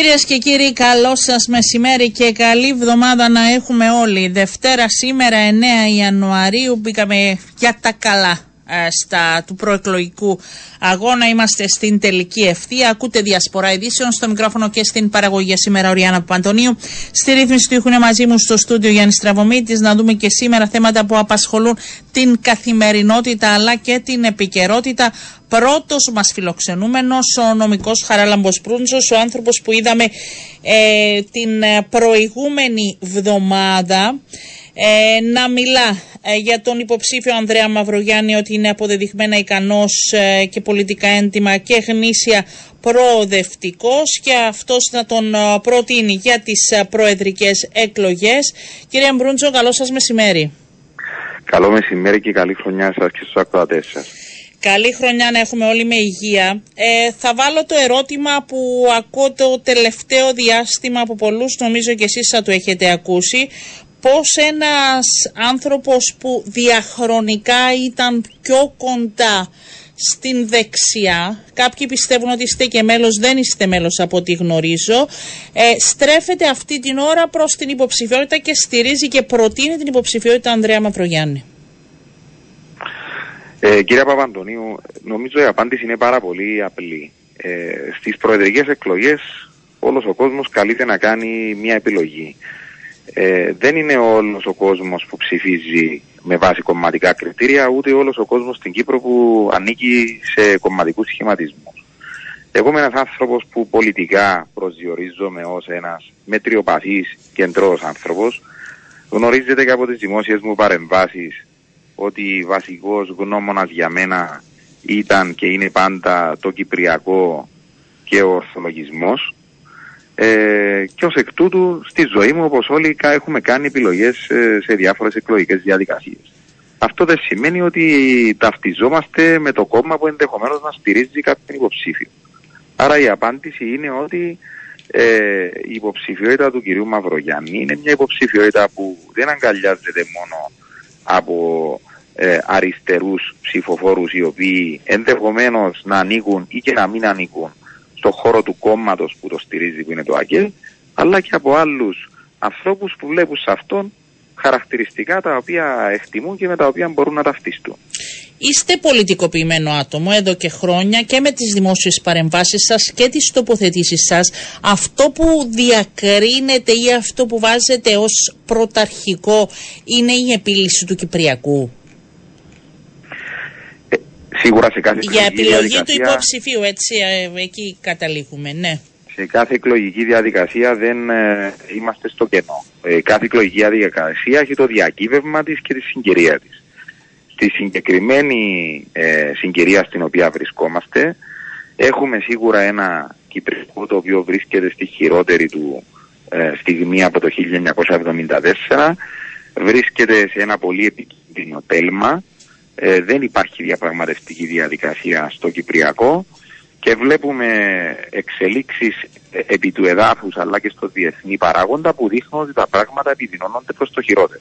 Κυρίες και κύριοι, καλό σας μεσημέρι και καλή εβδομάδα να έχουμε όλοι. Δευτέρα σήμερα 9 Ιανουαρίου μπήκαμε για τα καλά ε, στα, του προεκλογικού αγώνα. Είμαστε στην τελική ευθεία. Ακούτε διασπορά ειδήσεων στο μικρόφωνο και στην παραγωγή σήμερα ο Ριάννα Παντονίου. Στη ρύθμιση του έχουν μαζί μου στο στούντιο Γιάννη Στραβωμίτη να δούμε και σήμερα θέματα που απασχολούν την καθημερινότητα αλλά και την επικαιρότητα. Πρώτος μας φιλοξενούμενος, ο νομικός Χαράλαμπος Προύντζο, ο άνθρωπος που είδαμε ε, την προηγούμενη βδομάδα ε, να μιλά ε, για τον υποψήφιο Ανδρέα Μαυρογιάννη ότι είναι αποδεδειγμένα ικανός ε, και πολιτικά έντιμα και γνήσια προοδευτικός και αυτός να τον ε, προτείνει για τις προεδρικές εκλογές. Κύριε Μπρούντζο, καλό σας μεσημέρι. Καλό μεσημέρι και καλή χρονιά σας και στους ακροατές σας. Καλή χρονιά να έχουμε όλοι με υγεία. Ε, θα βάλω το ερώτημα που ακούω το τελευταίο διάστημα από πολλούς, νομίζω και εσείς θα το έχετε ακούσει πώς ένας άνθρωπος που διαχρονικά ήταν πιο κοντά στην δεξιά, κάποιοι πιστεύουν ότι είστε και μέλος, δεν είστε μέλος από ό,τι γνωρίζω, ε, στρέφεται αυτή την ώρα προς την υποψηφιότητα και στηρίζει και προτείνει την υποψηφιότητα Ανδρέα Μαυρογιάννη. Ε, κύριε Παπαντονίου, νομίζω η απάντηση είναι πάρα πολύ απλή. Ε, στις προεδρικές εκλογές όλος ο κόσμος καλείται να κάνει μια επιλογή. Ε, δεν είναι όλος ο κόσμος που ψηφίζει με βάση κομματικά κριτήρια, ούτε όλος ο κόσμος στην Κύπρο που ανήκει σε κομματικούς σχηματισμούς. Εγώ είμαι ένας άνθρωπος που πολιτικά προσδιορίζομαι ως ένας μετριοπαθής κεντρός άνθρωπος. Γνωρίζετε και από τις δημόσιες μου παρεμβάσεις ότι βασικός γνώμονας για μένα ήταν και είναι πάντα το κυπριακό και ο ορθολογισμός. Ε, και ως εκ τούτου στη ζωή μου όπως όλοι έχουμε κάνει επιλογές ε, σε διάφορες εκλογικές διαδικασίες. Αυτό δεν σημαίνει ότι ταυτιζόμαστε με το κόμμα που ενδεχομένως να στηρίζει κάποιον υποψήφιο. Άρα η απάντηση είναι ότι ε, η υποψηφιότητα του κυρίου Μαυρογιάννη είναι μια υποψηφιότητα που δεν αγκαλιάζεται μόνο από ε, αριστερούς ψηφοφόρους οι οποίοι ενδεχομένως να ανήκουν ή και να μην ανήκουν στο χώρο του κόμματος που το στηρίζει, που είναι το ΑΚΕ, αλλά και από άλλους ανθρώπους που βλέπουν σε αυτόν χαρακτηριστικά τα οποία εκτιμούν και με τα οποία μπορούν να ταυτιστούν. Είστε πολιτικοποιημένο άτομο εδώ και χρόνια και με τις δημόσιες παρεμβάσεις σας και τις τοποθετήσεις σας. Αυτό που διακρίνεται ή αυτό που βάζετε ως πρωταρχικό είναι η επίλυση του Κυπριακού. Σίγουρα σε κάθε Για επιλογή του υποψηφίου, έτσι, ε, εκεί καταλήγουμε, ναι. Σε κάθε εκλογική διαδικασία δεν ε, είμαστε στο κενό. Ε, κάθε εκλογική διαδικασία έχει το διακύβευμα της και τη συγκυρία της. Στη συγκεκριμένη ε, συγκυρία στην οποία βρισκόμαστε έχουμε σίγουρα ένα Κυπριακό το οποίο βρίσκεται στη χειρότερη του στιγμή από το 1974 βρίσκεται σε ένα πολύ επικίνδυνο τέλμα ε, δεν υπάρχει διαπραγματευτική διαδικασία στο Κυπριακό και βλέπουμε εξελίξεις ε, επί του εδάφους αλλά και στο διεθνή παράγοντα που δείχνουν ότι τα πράγματα επιδεινώνονται προς το χειρότερο.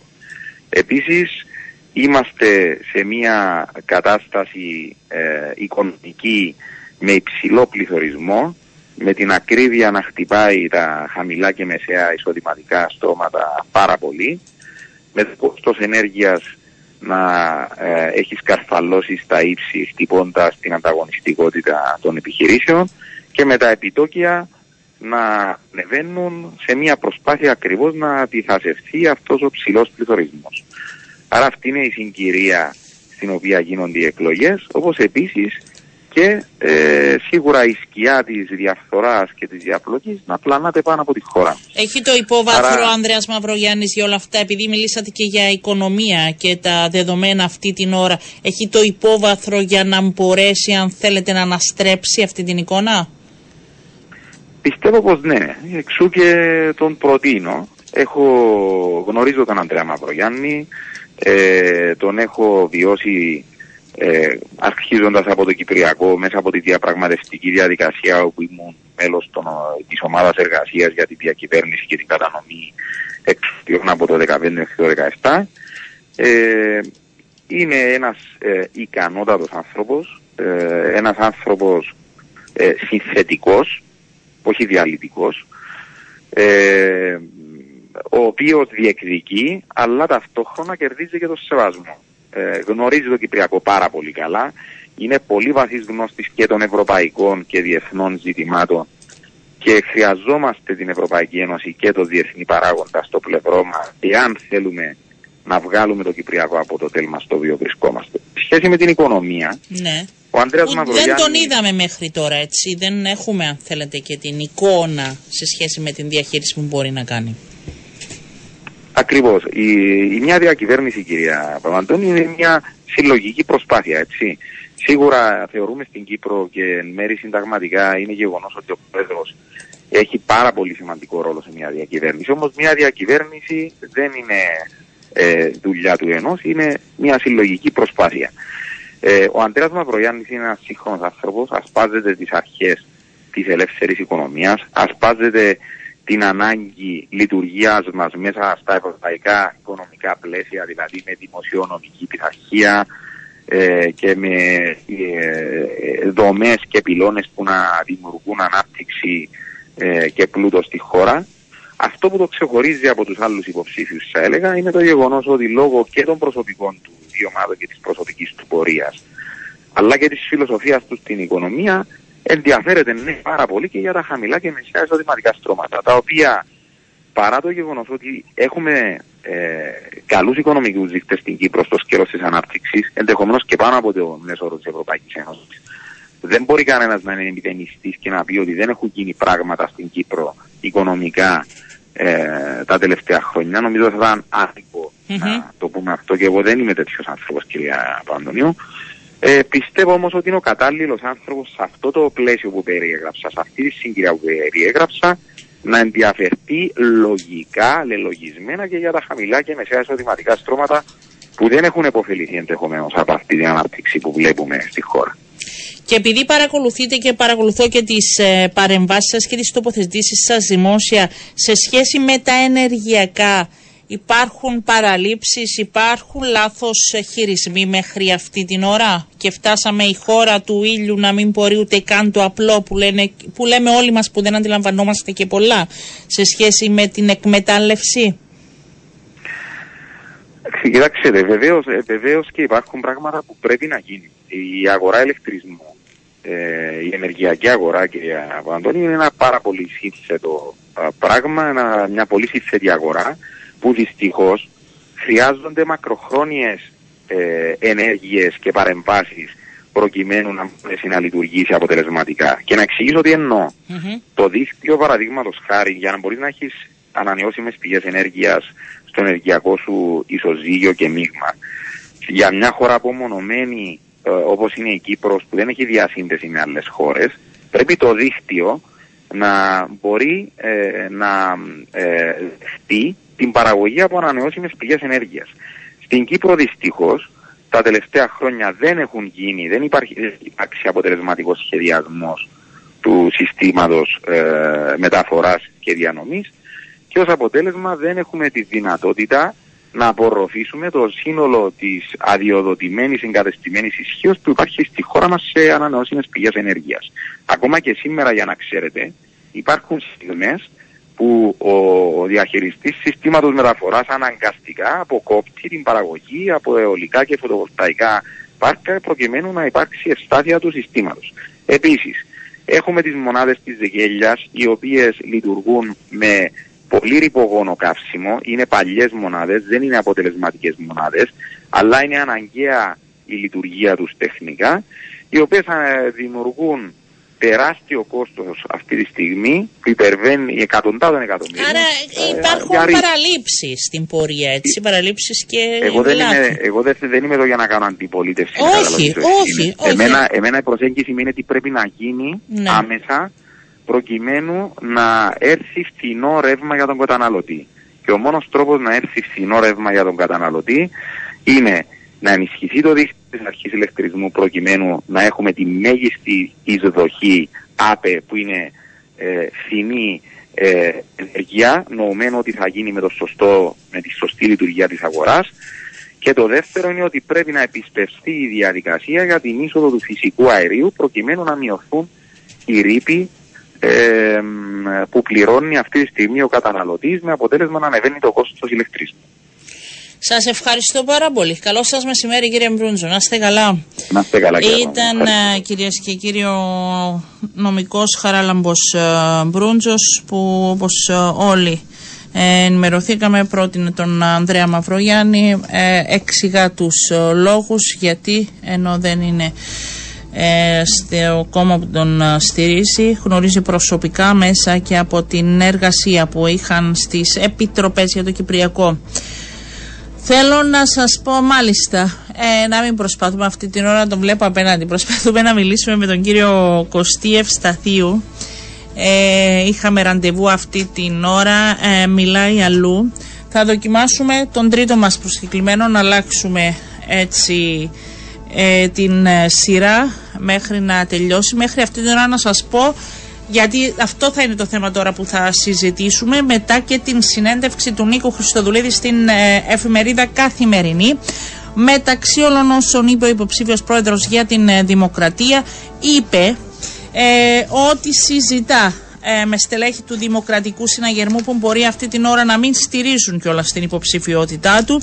Επίσης είμαστε σε μια κατάσταση ε, οικονομική με υψηλό πληθωρισμό με την ακρίβεια να χτυπάει τα χαμηλά και μεσαία εισοδηματικά στρώματα πάρα πολύ με το κόστος ενέργειας να ε, έχεις σκαρφαλώσει στα ύψη χτυπώντας την ανταγωνιστικότητα των επιχειρήσεων και με τα επιτόκια να ανεβαίνουν σε μια προσπάθεια ακριβώς να αντιθασευθεί αυτός ο ψηλός πληθωρισμός. Άρα αυτή είναι η συγκυρία στην οποία γίνονται οι εκλογές, όπως επίσης και ε, σίγουρα η σκιά της διαφθοράς και της διαπλοκής να πλανάται πάνω από τη χώρα. Έχει το υπόβαθρο ο Ανδρέας Μαυρογιάννης για όλα αυτά, επειδή μιλήσατε και για οικονομία και τα δεδομένα αυτή την ώρα, έχει το υπόβαθρο για να μπορέσει αν θέλετε να αναστρέψει αυτή την εικόνα; Πιστεύω πως ναι, εξού και τον προτείνω. Έχω, γνωρίζω τον Ανδρέα Μαυρογιάννη, ε, τον έχω βιώσει ε, αρχίζοντας από το Κυπριακό μέσα από τη διαπραγματευτική διαδικασία όπου ήμουν μέλος των, της ομάδας εργασίας για τη διακυβέρνηση και την κατανομή εξουσιών από το 2015 μέχρι το 2017 ε, είναι ένας ε, ικανότατος άνθρωπος, ε, ένας άνθρωπος ε, συνθετικός όχι διαλυτικός, ε, ο οποίος διεκδικεί, αλλά ταυτόχρονα κερδίζει και το σεβασμό. Ε, γνωρίζει το Κυπριακό πάρα πολύ καλά, είναι πολύ βαθύς γνώστης και των ευρωπαϊκών και διεθνών ζητημάτων και χρειαζόμαστε την Ευρωπαϊκή Ένωση και το διεθνή παράγοντα στο πλευρό μας εάν θέλουμε να βγάλουμε το Κυπριακό από το τέλμα στο οποίο βρισκόμαστε. Σχέση με την οικονομία, ναι. ο Ανδρέας Δεν τον είδαμε μέχρι τώρα έτσι, δεν έχουμε αν θέλετε και την εικόνα σε σχέση με την διαχείριση που μπορεί να κάνει. Ακριβώς. Η, η μια διακυβέρνηση κυρία Παπαντώνη είναι μια συλλογική προσπάθεια έτσι. Σίγουρα θεωρούμε στην Κύπρο και εν μέρη συνταγματικά είναι γεγονός ότι ο Πρόεδρος έχει πάρα πολύ σημαντικό ρόλο σε μια διακυβέρνηση. Όμως μια διακυβέρνηση δεν είναι ε, δουλειά του ενός, είναι μια συλλογική προσπάθεια. Ε, ο Αντρέας Μαυρογιάννης είναι ένας σύγχρονος άνθρωπος, ασπάζεται τις αρχές της ελεύθερης οικονομίας, ασπάζεται την ανάγκη λειτουργίας μας μέσα στα ευρωπαϊκά οικονομικά πλαίσια, δηλαδή με δημοσιονομική πειθαρχία, ε, και με ε, δομές και πυλώνες που να δημιουργούν ανάπτυξη ε, και πλούτο στη χώρα. Αυτό που το ξεχωρίζει από τους άλλους υποψήφιους θα έλεγα είναι το γεγονός ότι λόγω και των προσωπικών του δύο ομάδων και της προσωπικής του πορείας αλλά και της φιλοσοφίας τους στην οικονομία ενδιαφέρεται ναι, πάρα πολύ και για τα χαμηλά και μεσαία εισοδηματικά στρώματα τα οποία παρά το γεγονός ότι έχουμε ε, καλούς οικονομικούς δείκτες στην Κύπρο στο σκέλος της ανάπτυξης, ενδεχομένως και πάνω από το μέσο όρο της Ευρωπαϊκής Ένωσης, δεν μπορεί κανένας να είναι επιδενιστή και να πει ότι δεν έχουν γίνει πράγματα στην Κύπρο οικονομικά ε, τα τελευταία χρόνια. Νομίζω ότι θα ήταν άδικο mm-hmm. να το πούμε αυτό και εγώ δεν είμαι τέτοιος άνθρωπος, κυρία Παντονίου. Ε, πιστεύω όμως ότι είναι ο κατάλληλος άνθρωπος σε αυτό το πλαίσιο που περιέγραψα, σε αυτή τη συγκυρία που περιέγραψα, να ενδιαφερθεί λογικά, λελογισμένα και για τα χαμηλά και μεσαία εισοδηματικά στρώματα που δεν έχουν επωφεληθεί ενδεχομένως από αυτή την ανάπτυξη που βλέπουμε στη χώρα. Και επειδή παρακολουθείτε και παρακολουθώ και τις ε, παρεμβάσεις σας και τις τοποθετήσεις σας δημόσια σε σχέση με τα ενεργειακά Υπάρχουν παραλήψεις, υπάρχουν λάθος χειρισμοί μέχρι αυτή την ώρα; Και φτάσαμε η χώρα του ήλιου να μην μπορεί ούτε καν το απλό που, λένε, που λέμε όλοι μας που δεν αντιλαμβανόμαστε και πολλά σε σχέση με την εκμετάλλευση; Κοιτάξτε, βεβαίως, ε, βεβαίως και υπάρχουν πράγματα που πρέπει να γίνει. Η αγορά ηλεκτρισμού, ε, η ενεργειακή αγορά, κυρία Αντώνη, είναι ένα πάρα πολύ σύνθετο πράγμα, μια πολύ σύνθετη αγορά που δυστυχώς χρειάζονται μακροχρόνιες ε, ενέργειες και παρεμβάσεις προκειμένου να μπορέσει να λειτουργήσει αποτελεσματικά. Και να εξηγήσω τι εννοώ. Το δίκτυο παραδείγματος χάρη για να μπορείς να έχεις ανανεώσιμες πηγές ενέργειας στο ενεργειακό σου ισοζύγιο και μείγμα. Για μια χώρα απομονωμένη ε, όπως είναι η Κύπρος που δεν έχει διασύνδεση με άλλες χώρες πρέπει το δίκτυο να μπορεί ε, να ε, την παραγωγή από ανανεώσιμες πηγές ενέργειας. Στην Κύπρο δυστυχώς τα τελευταία χρόνια δεν έχουν γίνει, δεν υπάρχει, υπάρξει αποτελεσματικός σχεδιασμός του συστήματος ε, μεταφοράς και διανομής και ως αποτέλεσμα δεν έχουμε τη δυνατότητα να απορροφήσουμε το σύνολο της αδειοδοτημένης εγκατεστημένης ισχύως που υπάρχει στη χώρα μας σε ανανεώσιμες πηγές ενέργειας. Ακόμα και σήμερα για να ξέρετε υπάρχουν στιγμές που ο διαχειριστής συστήματος μεταφοράς αναγκαστικά αποκόπτει την παραγωγή από αιωλικά και φωτοβολταϊκά πάρκα προκειμένου να υπάρξει ευστάθεια του συστήματος. Επίσης, έχουμε τις μονάδες της Δεγέλιας οι οποίες λειτουργούν με πολύ ρηπογόνο καύσιμο, είναι παλιές μονάδες, δεν είναι αποτελεσματικές μονάδες, αλλά είναι αναγκαία η λειτουργία τους τεχνικά, οι οποίες ε, δημιουργούν τεράστιο κόστος αυτή τη στιγμή που υπερβαίνει εκατοντάδων εκατομμύρια. Άρα ε, υπάρχουν ε, παραλήψεις στην πορεία, έτσι, παραλήψεις και Εγώ δεν είμαι, εγώ δεν, δεν είμαι εδώ για να κάνω αντιπολίτευση. Όχι, όχι, όχι. Εμένα, εμένα η προσέγγιση μου είναι τι πρέπει να γίνει ναι. άμεσα προκειμένου να έρθει φθηνό ρεύμα για τον καταναλωτή. Και ο μόνος τρόπος να έρθει φθηνό ρεύμα για τον καταναλωτή είναι να ενισχυθεί το δίκτυο της αρχής ηλεκτρισμού προκειμένου να έχουμε τη μέγιστη εισδοχή ΑΠΕ που είναι ε, φθηνή ε, ενεργεία, νοωμένο ότι θα γίνει με, το σωστό, με τη σωστή λειτουργία της αγοράς. Και το δεύτερο είναι ότι πρέπει να επισπευστεί η διαδικασία για την είσοδο του φυσικού αερίου προκειμένου να μειωθούν οι ρήποι ε, που πληρώνει αυτή τη στιγμή ο καταναλωτής με αποτέλεσμα να ανεβαίνει το κόστος του ηλεκτρισμού. Σας ευχαριστώ πάρα πολύ. Καλό σας μεσημέρι κύριε Μπρούντζο. Να είστε καλά. Να είστε καλά κύριε Ήταν ε, κυρίες και κύριοι ο νομικός Χαράλαμπος ε, Μπρούντζος που όπως ε, όλοι ενημερωθήκαμε πρότεινε τον Ανδρέα Μαυρογιάννη εξηγά τους λόγους γιατί ενώ δεν είναι στο κόμμα που τον στηρίζει γνωρίζει προσωπικά μέσα και από την εργασία που είχαν στις επιτροπές για το Κυπριακό Θέλω να σας πω μάλιστα, ε, να μην προσπαθούμε αυτή την ώρα να τον βλέπω απέναντι. Προσπαθούμε να μιλήσουμε με τον κύριο Κωστή Ευσταθίου. Ε, είχαμε ραντεβού αυτή την ώρα, ε, μιλάει αλλού. Θα δοκιμάσουμε τον τρίτο μας προσκεκλημένο να αλλάξουμε έτσι ε, την ε, σειρά μέχρι να τελειώσει. Μέχρι αυτή την ώρα να σας πω γιατί αυτό θα είναι το θέμα τώρα που θα συζητήσουμε μετά και την συνέντευξη του Νίκου Χριστοδουλίδη στην ε, εφημερίδα Καθημερινή. Μεταξύ όλων όσων είπε ο υποψήφιος πρόεδρος για την ε, Δημοκρατία είπε ε, ότι συζητά με στελέχη του Δημοκρατικού Συναγερμού που μπορεί αυτή την ώρα να μην στηρίζουν κιόλας την υποψηφιότητά του.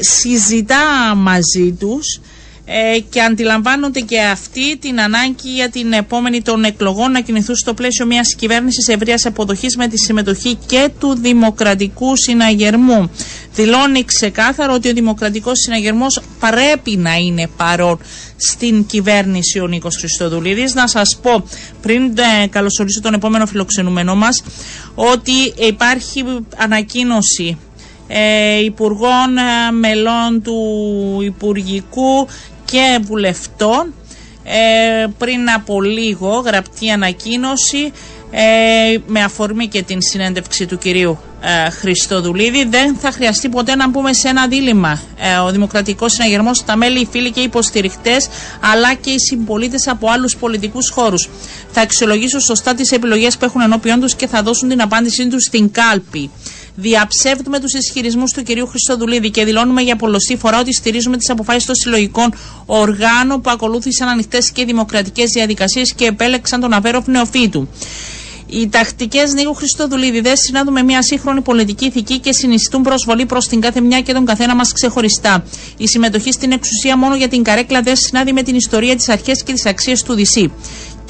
συζητά μαζί τους ε, και αντιλαμβάνονται και αυτοί την ανάγκη για την επόμενη των εκλογών να κινηθούν στο πλαίσιο μιας κυβέρνησης ευρείας αποδοχής με τη συμμετοχή και του Δημοκρατικού Συναγερμού. Δηλώνει ξεκάθαρο ότι ο Δημοκρατικός Συναγερμός πρέπει να είναι παρόν στην κυβέρνηση ο Νίκος Χριστοδουλίδης. Να σας πω, πριν ε, καλωσορίσω τον επόμενο φιλοξενούμενό μας, ότι υπάρχει ανακοίνωση ε, υπουργών ε, μελών του Υπουργικού και βουλευτών. Ε, πριν από λίγο γραπτή ανακοίνωση ε, με αφορμή και την συνέντευξη του κυρίου ε, Χριστοδουλίδη δεν θα χρειαστεί ποτέ να μπούμε σε ένα δίλημα. Ε, ο Δημοκρατικός Συναγερμός, τα μέλη, οι φίλοι και οι υποστηριχτές αλλά και οι συμπολίτες από άλλους πολιτικούς χώρους. Θα αξιολογήσουν σωστά τις επιλογές που έχουν ενώπιον τους και θα δώσουν την απάντησή τους στην κάλπη διαψεύδουμε τους ισχυρισμούς του κυρίου Χριστοδουλίδη και δηλώνουμε για πολλωστή φορά ότι στηρίζουμε τις αποφάσεις των συλλογικών οργάνων που ακολούθησαν ανοιχτές και δημοκρατικές διαδικασίες και επέλεξαν τον Αβέροφ νεοφύτου. Οι τακτικές Νίκου Χριστοδουλίδη δεν συνάδουν με μια σύγχρονη πολιτική ηθική και συνιστούν προσβολή προς την κάθε μια και τον καθένα μας ξεχωριστά. Η συμμετοχή στην εξουσία μόνο για την καρέκλα δεν συνάδει με την ιστορία, τις αρχές και τις αξίες του Δυσί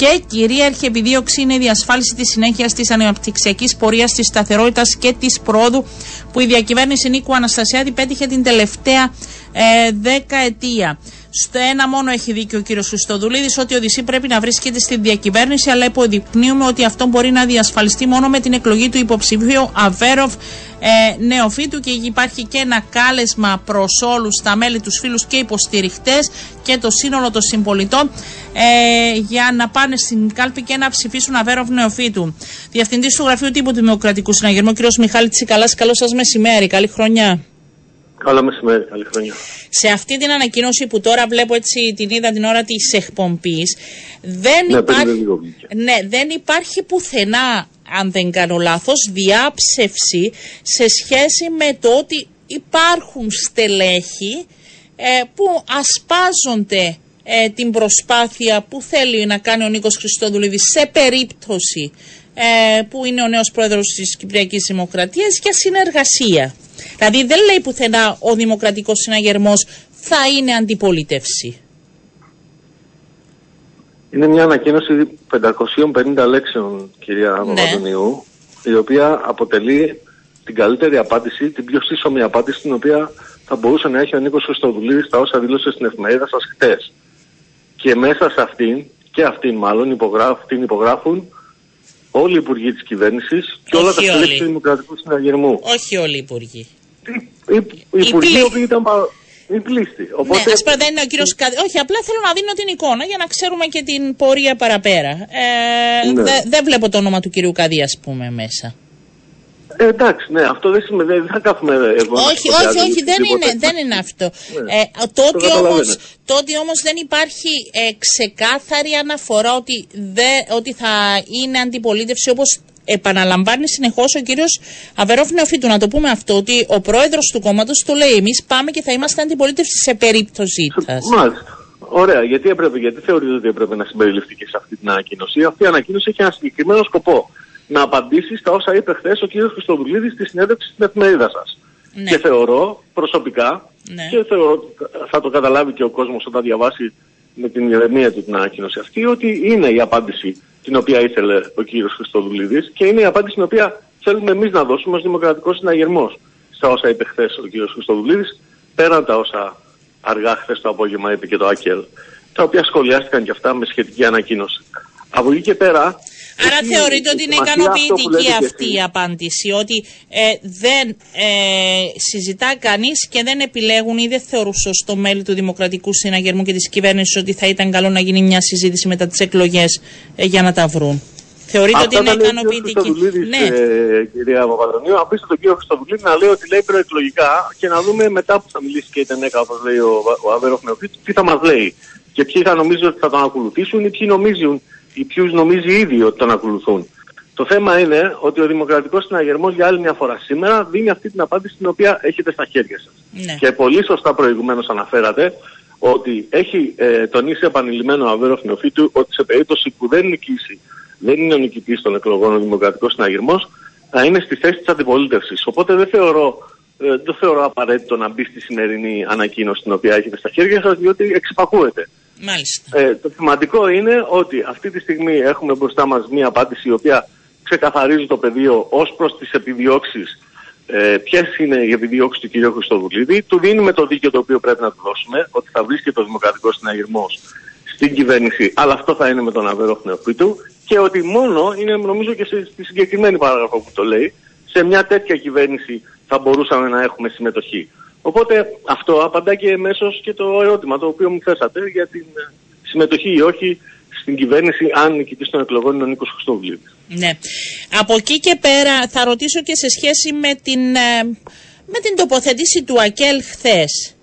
και κυρίαρχη επιδίωξη είναι η διασφάλιση της συνέχειας της αναπτυξιακής πορείας, της σταθερότητας και της πρόοδου που η διακυβέρνηση Νίκου Αναστασιάδη πέτυχε την τελευταία ε, δεκαετία. Στο ένα μόνο έχει δίκιο ο κύριος Χριστοδουλίδης ότι ο Δυσί πρέπει να βρίσκεται στη διακυβέρνηση, αλλά υποδεικνύουμε ότι αυτό μπορεί να διασφαλιστεί μόνο με την εκλογή του υποψηφίου Αβέροφ ε, νεοφύτου και υπάρχει και ένα κάλεσμα προς όλους τα μέλη, τους φίλους και υποστηριχτές και το σύνολο των συμπολιτών ε, για να πάνε στην κάλπη και να ψηφίσουν Αβέροφ νεοφύτου. Διευθυντής του Γραφείου Τύπου Δημοκρατικού Συναγερμού, κ. Μιχάλη Τσικαλάς, καλό σας μεσημέρι. Καλή χρονιά. Καλό μεσημέρι, καλή χρονιά. Σε αυτή την ανακοίνωση που τώρα βλέπω έτσι την είδα την ώρα της εκπομπής δεν, ναι, υπάρχει, ναι, δεν υπάρχει πουθενά αν δεν κάνω λάθος διάψευση σε σχέση με το ότι υπάρχουν στελέχη ε, που ασπάζονται ε, την προσπάθεια που θέλει να κάνει ο Νίκος Χριστόδουληδης σε περίπτωση ε, που είναι ο νέος πρόεδρος της Κυπριακής Δημοκρατίας για συνεργασία. Δηλαδή δεν λέει πουθενά ο Δημοκρατικός Συναγερμός θα είναι αντιπολίτευση. Είναι μια ανακοίνωση 550 λέξεων, κυρία ναι. η οποία αποτελεί την καλύτερη απάντηση, την πιο σύσσωμη απάντηση, την οποία θα μπορούσε να έχει ο Νίκος Χριστοδουλίδης στα όσα δήλωσε στην εφημερίδα σας χτες. Και μέσα σε αυτήν, και αυτήν μάλλον, υπογράφουν, την υπογράφουν όλοι οι υπουργοί της κυβέρνησης και όλα τα στελέχη του Δημοκρατικού Συναγερμού. Όχι όλοι οι υπουργοί. Οι, οι υπουργοί οι οποίοι ήταν οι πλήστοι. Οπότε... Ναι, ας δεν είναι ο κύριος Όχι, απλά θέλω να δίνω την εικόνα για να ξέρουμε και την πορεία παραπέρα. Ε, ναι. Δεν βλέπω το όνομα του κυρίου Καδί, ας πούμε, μέσα. Ε, εντάξει, ναι, αυτό δεν σημαίνει, δεν θα κάθουμε εδώ. Όχι, όχι, όχι, δεν είναι, δεν είναι αυτό. Ναι, ε, το, ότι όμως, το ότι όμως δεν υπάρχει ε, ξεκάθαρη αναφορά ότι, δε, ότι θα είναι αντιπολίτευση όπως επαναλαμβάνει συνεχώς ο κύριος Αβερόφ Νεοφίτου. Να το πούμε αυτό, ότι ο πρόεδρος του κόμματος το λέει: Εμείς πάμε και θα είμαστε αντιπολίτευση σε περίπτωση σας. Μάλιστα. Ωραία, γιατί έπρεπε, γιατί θεωρείτε ότι έπρεπε να συμπεριληφθεί και σε αυτή την ανακοίνωση; Αυτή η ανακοίνωση έχει ένα συγκεκριμένο σκοπό. Να απαντήσει στα όσα είπε χθες ο κ. Χριστοδουλίδης στη συνέντευξη στην εφημερίδα σας. Ναι. Και θεωρώ προσωπικά, ναι. και θεωρώ θα το καταλάβει και ο κόσμος όταν διαβάσει με την ηρεμία του την ανακοίνωση αυτή, ότι είναι η απάντηση την οποία ήθελε ο κ. Χριστοδουλίδης και είναι η απάντηση την οποία θέλουμε εμείς να δώσουμε ως Δημοκρατικός Συναγερμός στα όσα είπε χθες ο κ. Χριστοδουλίδης, πέραν τα όσα αργά χθες το απόγευμα είπε και το ΑΚΕΛ, τα οποία σχολιάστηκαν και αυτά με σχετική ανακοίνωση. Από εκεί και πέρα. Άρα θεωρείτε ότι είναι ικανοποιητική αυτή η απάντηση, ότι ε, δεν ε, συζητά κανείς και δεν επιλέγουν ή δεν θεωρούν σωστό μέλη του Δημοκρατικού Συναγερμού και της κυβέρνησης ότι θα ήταν καλό να γίνει μια συζήτηση μετά τις εκλογές ε, για να τα βρουν. Θεωρείτε ότι είναι ικανοποιητική; Ναι. Ε, κυρία Παπαδονίου, αφήστε τον κύριος Χρυστοβουλίδη να λέει ότι λέει προεκλογικά και να δούμε μετά που θα μιλήσει και η Τενέκα, όπω λέει ο, ο Αβέροφ τι θα μας λέει. Και ποιοι θα νομίζουν ότι θα τον ακολουθήσουν ή ποιοι νομίζουν, ή ποιους νομίζει ήδη ότι τον ακολουθούν. Το θέμα είναι ότι ο Δημοκρατικός Συναγερμός για άλλη μια φορά σήμερα δίνει αυτή την απάντηση την οποία έχετε στα χέρια σας. Ναι. Και πολύ σωστά προηγουμένως αναφέρατε ότι έχει ε, τονίσει επανειλημμένο ο Αβέροφ Νεοφίτου ότι σε περίπτωση που δεν νικήσει δεν είναι ο νικητής των εκλογών ο Δημοκρατικός Συναγερμός, θα είναι στη θέση της αντιπολίτευσης. Οπότε δεν θεωρώ, ε, δεν θεωρώ απαραίτητο να μπει στη σημερινή ανακοίνωση την οποία έχετε στα χέρια σας, διότι εξυπακούεται. Μάλιστα. Ε, το σημαντικό είναι ότι αυτή τη στιγμή έχουμε μπροστά μας μία απάντηση η οποία ξεκαθαρίζει το πεδίο ως προς τις επιδιώξεις. Ε, Ποιες είναι οι επιδιώξεις του κ. Χριστοδουλίδη, του δίνουμε το δίκαιο το οποίο πρέπει να του δώσουμε, ότι θα βρίσκεται ο Δημοκρατικό Συναγερμό στην κυβέρνηση, αλλά αυτό θα είναι με τον Αβέρο Χνεοφίτου και ότι μόνο, είναι νομίζω και στη συγκεκριμένη παράγραφο που το λέει, σε μια τέτοια κυβέρνηση θα μπορούσαμε να έχουμε συμμετοχή. Οπότε αυτό απαντά και εμέσως και το ερώτημα το οποίο μου θέσατε για την ε, συμμετοχή ή όχι στην κυβέρνηση αν νικητής των εκλογών είναι ο Νίκος Χριστόβλητης. Ναι. Από εκεί και πέρα θα ρωτήσω και σε σχέση με την, ε, με την τοποθετήση του ΑΚΕΛ χθες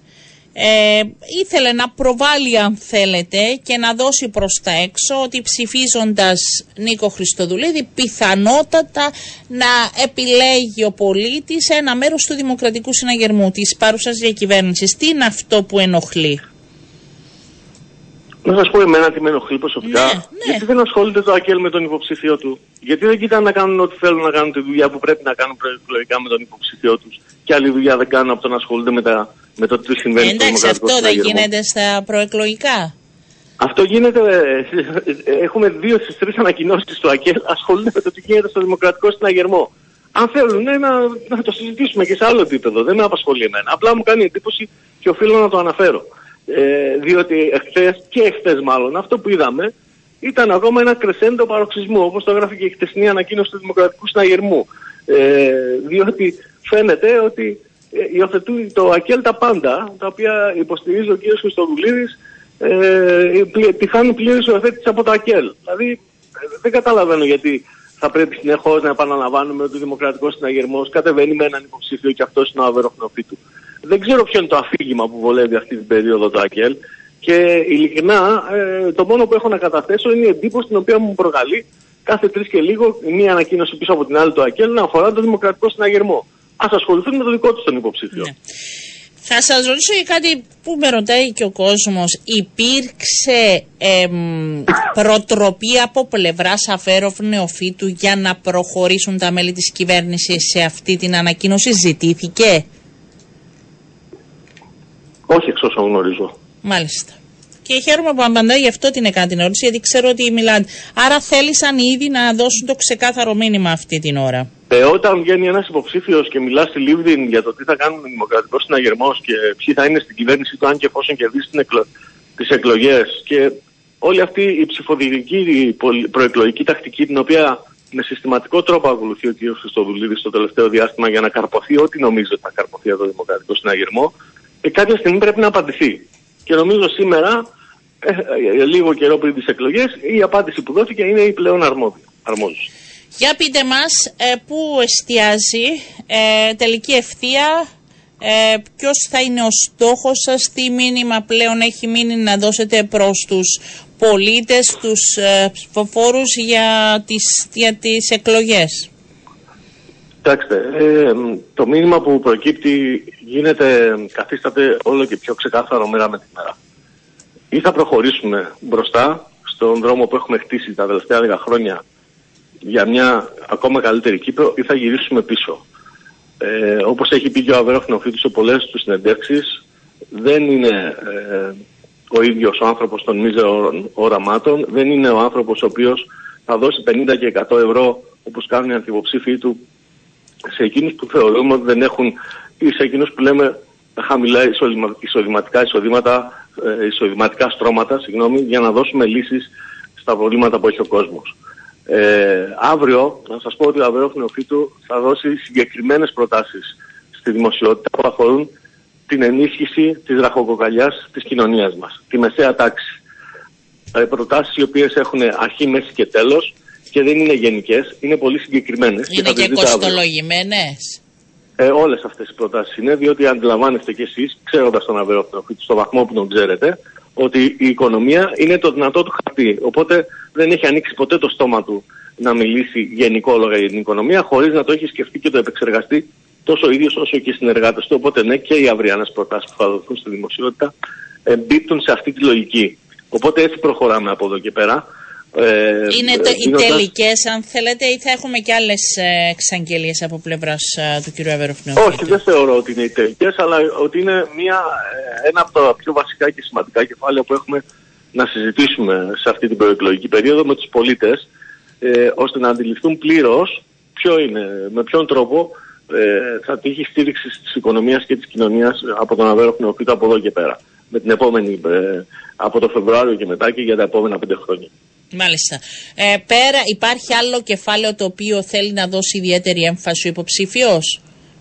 ε, ήθελε να προβάλλει αν θέλετε και να δώσει προς τα έξω ότι ψηφίζοντας Νίκο Χριστοδουλίδη πιθανότατα να επιλέγει ο πολίτης ένα μέρος του Δημοκρατικού Συναγερμού της παρούσας διακυβέρνησης. Τι είναι αυτό που ενοχλεί; Να σας πω εμένα τι με ενοχλεί προσωπικά. Ναι, ναι. Γιατί δεν ασχολείται το ΑΚΕΛ με τον υποψηφίο του. Γιατί δεν κοιτάνε να κάνουν ό,τι θέλουν να κάνουν τη δουλειά που πρέπει να κάνουν προεκλογικά με τον υποψηφίο τους. Και άλλη δουλειά δεν κάνουν από το να ασχολούνται με, τα, με το τι συμβαίνει Εντάξει, στο αυτό δεν γίνεται στα προεκλογικά. Αυτό γίνεται. Ε, έχουμε δύο στις τρεις ανακοινώσεις του ΑΚΕΛ ασχολούνται με το τι γίνεται στο Δημοκρατικό Συναγερμό. Αν θέλουν ναι, να, να το συζητήσουμε και σε άλλο επίπεδο. Δεν με απασχολεί εμένα. Απλά μου κάνει εντύπωση και οφείλω να το αναφέρω. Ε, διότι εχθές και εχθές μάλλον αυτό που είδαμε ήταν ακόμα ένα κρεσέντο παροξισμού όπως το έγραφε και η χτεσινή ανακοίνωση του Δημοκρατικού Συναγερμού ε, διότι φαίνεται ότι ε, υιοθετούν το ΑΚΕΛ τα πάντα τα οποία υποστηρίζει ο κ. Χριστοδουλίδης ε, τη χάνουν πλήρης υιοθέτηση από το ΑΚΕΛ δηλαδή ε, δεν καταλαβαίνω γιατί θα πρέπει συνεχώ να επαναλαμβάνουμε ότι ο Δημοκρατικός Συναγερμός κατεβαίνει με έναν υποψήφιο και αυτός είναι ο αβερόχνοφή του. Δεν ξέρω ποιο είναι το αφήγημα που βολεύει αυτή την περίοδο το ΑΚΕΛ και ειλικρινά ε, το μόνο που έχω να καταθέσω είναι η εντύπωση την οποία μου προκαλεί κάθε τρεις και λίγο μία ανακοίνωση πίσω από την άλλη του ΑΚΕΛ να αφορά τον Δημοκρατικό Συναγερμό. Α ασχοληθούν με το δικό τους τον υποψήφιο. Ναι. Θα σας ρωτήσω για κάτι που με ρωτάει και ο κόσμος. Υπήρξε εμ, προτροπή από πλευράς Σαφέροφ Νεοφύτου για να προχωρήσουν τα μέλη της κυβέρνησης σε αυτή την ανακοίνωση; Ζητήθηκε; Όχι εξ όσων γνωρίζω. Μάλιστα. Και χαίρομαι που απαντάει γι' αυτό την έκανα την ερώτηση, γιατί ξέρω ότι μιλάνε. Άρα θέλησαν ήδη να δώσουν το ξεκάθαρο μήνυμα αυτή την ώρα. Ε, όταν βγαίνει ένας υποψήφιος και μιλά στη Λίβδιν για το τι θα κάνουν ο Δημοκρατικός Συναγερμός και ποιοι θα είναι στην κυβέρνηση του, αν και εφόσον κερδίσει εκλο... τις εκλογές και όλη αυτή η ψηφοδηλική προεκλογική τακτική την οποία με συστηματικό τρόπο ακολουθεί ο κ. Χριστοδουλίδης στο τελευταίο διάστημα για να καρποθεί ό,τι νομίζει ότι θα καρποθεί από το Δημοκρατικός Συναγερμό, ε, κάποια στιγμή πρέπει να απαντηθεί. Και νομίζω σήμερα, ε, ε, λίγο καιρό πριν τις εκλογές, η απάντηση που δόθηκε είναι η πλέον αρμόδια. αρμόδια. Για πείτε μας ε, πού εστιάζει ε, τελική ευθεία, ε, ποιος θα είναι ο στόχος σας, τι μήνυμα πλέον έχει μείνει να δώσετε προς τους πολίτες, τους ε, ψηφοφόρους για τις, για τις εκλογές; Κοιτάξτε, ε, το μήνυμα που προκύπτει γίνεται, καθίσταται όλο και πιο ξεκάθαρο μέρα με τη μέρα. Ή θα προχωρήσουμε μπροστά στον δρόμο που έχουμε χτίσει τα τελευταία 10 χρόνια για μια ακόμα καλύτερη Κύπρο ή θα γυρίσουμε πίσω. Ε, όπως έχει πει και ο Αβέροφ Νοφίτης σε πολλές τους συνεντεύξεις, δεν είναι ε, ο ίδιος ο άνθρωπος των μίζερων οραμάτων, δεν είναι ο άνθρωπος ο οποίος θα δώσει 50 και 100 ευρώ όπως κάνουν οι αντιποψήφοι του σε εκείνους που θεωρούμε ότι δεν έχουν ή σε εκείνους που λέμε χαμηλά εισοδηματικά εισοδήματα, ε, εισοδηματικά στρώματα, συγγνώμη, για να δώσουμε λύσεις στα προβλήματα που έχει ο κόσμος. Ε, αύριο, να σας πω ότι ο Αβέροφ Νεοφίτου θα δώσει συγκεκριμένες προτάσεις στη δημοσιότητα που αφορούν την ενίσχυση της ραχοκοκαλιάς της κοινωνίας μας, τη μεσαία τάξη. Ε, προτάσεις οι οποίες έχουν αρχή, μέση και τέλος και δεν είναι γενικές, είναι πολύ συγκεκριμένες. Είναι και, και κοστολογημένες. Ε, όλες αυτές οι προτάσεις είναι, διότι αντιλαμβάνεστε κι εσείς, ξέροντας τον Αβέροφ Νεοφίτου στο βαθμό που τον ξέρετε, ότι η οικονομία είναι το δυνατό του χαρτί. Οπότε δεν έχει ανοίξει ποτέ το στόμα του να μιλήσει γενικόλογα για την οικονομία, χωρίς να το έχει σκεφτεί και το επεξεργαστεί τόσο ο ίδιος όσο και οι συνεργάτες του. Οπότε ναι, και οι αυριανές προτάσεις που θα δοθούν στη δημοσιότητα εμπίπτουν σε αυτή τη λογική. Οπότε έτσι προχωράμε από εδώ και πέρα. Ε, είναι το, οι τελικές, αν θέλετε, ή θα έχουμε και άλλες εξαγγελίες από πλευράς ε, του κ. Αβεροφνεού. Όχι, δεν θεωρώ ότι είναι οι τελικές, αλλά ότι είναι μια, ε, ένα από τα πιο βασικά και σημαντικά κεφάλαια που έχουμε να συζητήσουμε σε αυτή την προεκλογική περίοδο με τους πολίτες, ε, ώστε να αντιληφθούν πλήρως ποιο είναι, με ποιον τρόπο ε, θα τύχει στήριξη της οικονομίας και της κοινωνίας από τον Αβέροφνεο από εδώ και πέρα. Με την επόμενη, ε, από το Φεβρουάριο και μετά και για τα επόμενα πέντε χρόνια. Μάλιστα. Ε, πέρα υπάρχει άλλο κεφάλαιο το οποίο θέλει να δώσει ιδιαίτερη έμφαση ο υποψήφιο.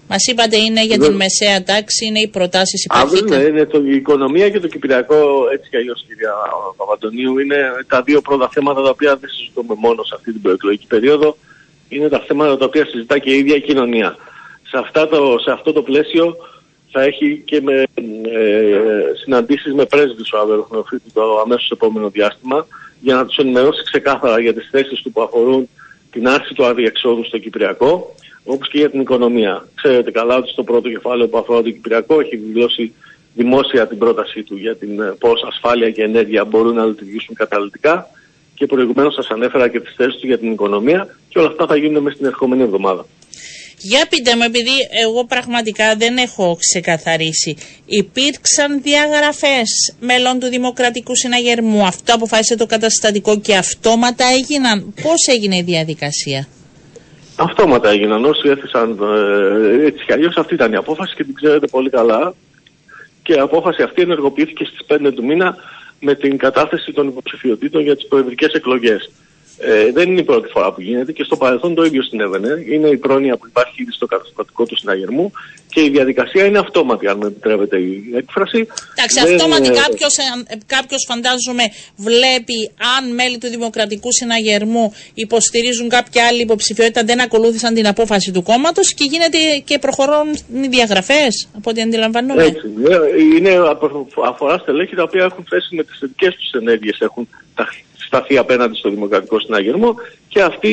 Μας είπατε είναι για την μεσαία τάξη, είναι οι προτάσεις υπάρχει. Ναι, είναι το, η οικονομία και το κυπριακό, έτσι κι αλλιώς, κυρία Παπαντονίου, είναι τα δύο πρώτα θέματα τα οποία δεν συζητούμε μόνο σε αυτή την προεκλογική περίοδο. Είναι τα θέματα τα οποία συζητά και η ίδια η κοινωνία. Σε, αυτά το, σε αυτό το πλαίσιο θα έχει και με ε, συναντήσεις με πρέσβεις ο Αβεροχνοφίτη το αμέσως επόμενο διάστημα για να τους ενημερώσει ξεκάθαρα για τις θέσεις του που αφορούν την άρση του αδιεξόδου στο Κυπριακό, όπως και για την οικονομία. Ξέρετε καλά ότι στο πρώτο κεφάλαιο που αφορά το Κυπριακό έχει δηλώσει δημόσια την πρότασή του για την ε, πώς ασφάλεια και ενέργεια μπορούν να λειτουργήσουν καταλυτικά και προηγουμένως σας ανέφερα και τις θέσεις του για την οικονομία και όλα αυτά θα γίνουν μέσα στην ερχόμενη εβδομάδα. Για πείτε μου, επειδή εγώ πραγματικά δεν έχω ξεκαθαρίσει, υπήρξαν διαγραφές μελών του Δημοκρατικού Συναγερμού, αυτό αποφάσισε το καταστατικό και αυτόματα έγιναν. Πώς έγινε η διαδικασία; Αυτόματα έγιναν. Όσοι έθεσαν ε, έτσι κι αλλιώς αυτή ήταν η απόφαση και την ξέρετε πολύ καλά. Και η απόφαση αυτή ενεργοποιήθηκε στις 5 του μήνα με την κατάθεση των υποψηφιωτήτων για τις προεδρικές εκλογές. Ε, δεν είναι η πρώτη φορά που γίνεται και στο παρελθόν το ίδιο συνέβαινε. Είναι η πρόνοια που υπάρχει ήδη στο καταστατικό του συναγερμού και η διαδικασία είναι αυτόματη, αν με επιτρέπετε η έκφραση. Εντάξει, αυτόματη κάποιος, ε, κάποιος φαντάζομαι βλέπει αν μέλη του Δημοκρατικού Συναγερμού υποστηρίζουν κάποια άλλη υποψηφιότητα, δεν ακολούθησαν την απόφαση του κόμματος και γίνεται και προχωρούν οι διαγραφές, από ό,τι αντιλαμβάνομαι. Έτσι. Ε, είναι, αφορά στελέχη τα οποία έχουν θέσει με τις θετικές τους ενέργειες, έχουν σταθεί απέναντι στο Δημοκρατικό Συναγερμό και αυτή,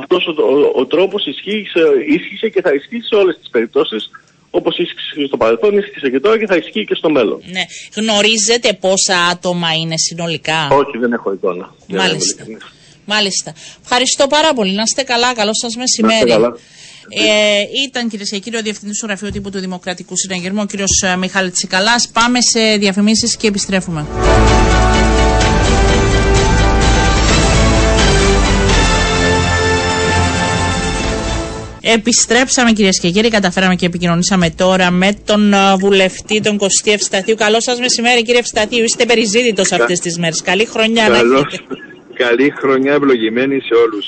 αυτός ο, ο, ο τρόπος ισχύσε, ίσχυσε και θα ισχύσει σε όλες τις περιπτώσεις όπως ίσχυσε στο παρελθόν, ίσχυσε και τώρα και θα ισχύει και στο μέλλον. Ναι. Γνωρίζετε πόσα άτομα είναι συνολικά; Όχι, δεν έχω εικόνα. Μάλιστα. Μάλιστα. Ευχαριστώ πάρα πολύ. Να είστε καλά. Καλό σας μεσημέρι. Ε, ήταν κυρίε και κύριοι ο Διευθυντής του Γραφείου Τύπου του Δημοκρατικού Συναγερμού, ο κύριος ε, Μιχάλης Τσικαλάς. Πάμε σε διαφημίσεις και επιστρέφουμε. Επιστρέψαμε κυρίες και κύριοι, καταφέραμε και επικοινωνήσαμε τώρα με τον uh, βουλευτή, τον Κωστή Ευσταθίου. Καλό σας μεσημέρι κύριε Ευσταθίου, είστε περιζήτητος Κα... αυτές τις μέρες. Καλή χρονιά Καλώς. να έχετε. Καλή χρονιά ευλογημένη σε όλους.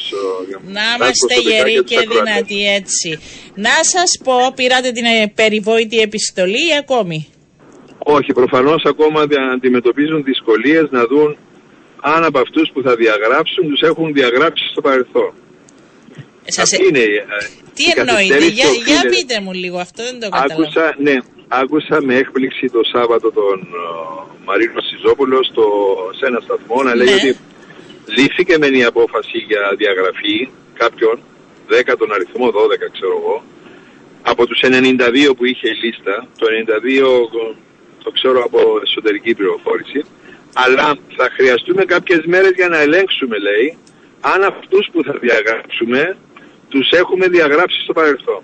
Να είμαστε γεροί και δυνατοί έτσι. Να σας πω, πήρατε την ε, περιβόητη επιστολή ή ακόμη; Όχι, προφανώς ακόμα αντιμετωπίζουν δυσκολίες να δουν αν από αυτούς που θα διαγράψουν τους έχουν διαγράψει στο παρελθόν. Σας... είναι, ε, Τι εννοείτε, για, για πείτε μου λίγο αυτό, δεν το κατάλαβα. Άκουσα, ναι, άκουσα με έκπληξη το Σάββατο τον uh, Μαρίνο Σιζόπουλος στο, σε ένα σταθμό να λέει ναι. ότι λήφθηκε με η απόφαση για διαγραφή κάποιον, 10 τον αριθμό 12 ξέρω εγώ, από τους 92 που είχε η λίστα, το 92 το ξέρω από εσωτερική πληροφόρηση, Αλλά θα χρειαστούμε κάποιες μέρες για να ελέγξουμε, λέει, αν αυτούς που θα διαγράψουμε τους έχουμε διαγράψει στο παρελθόν.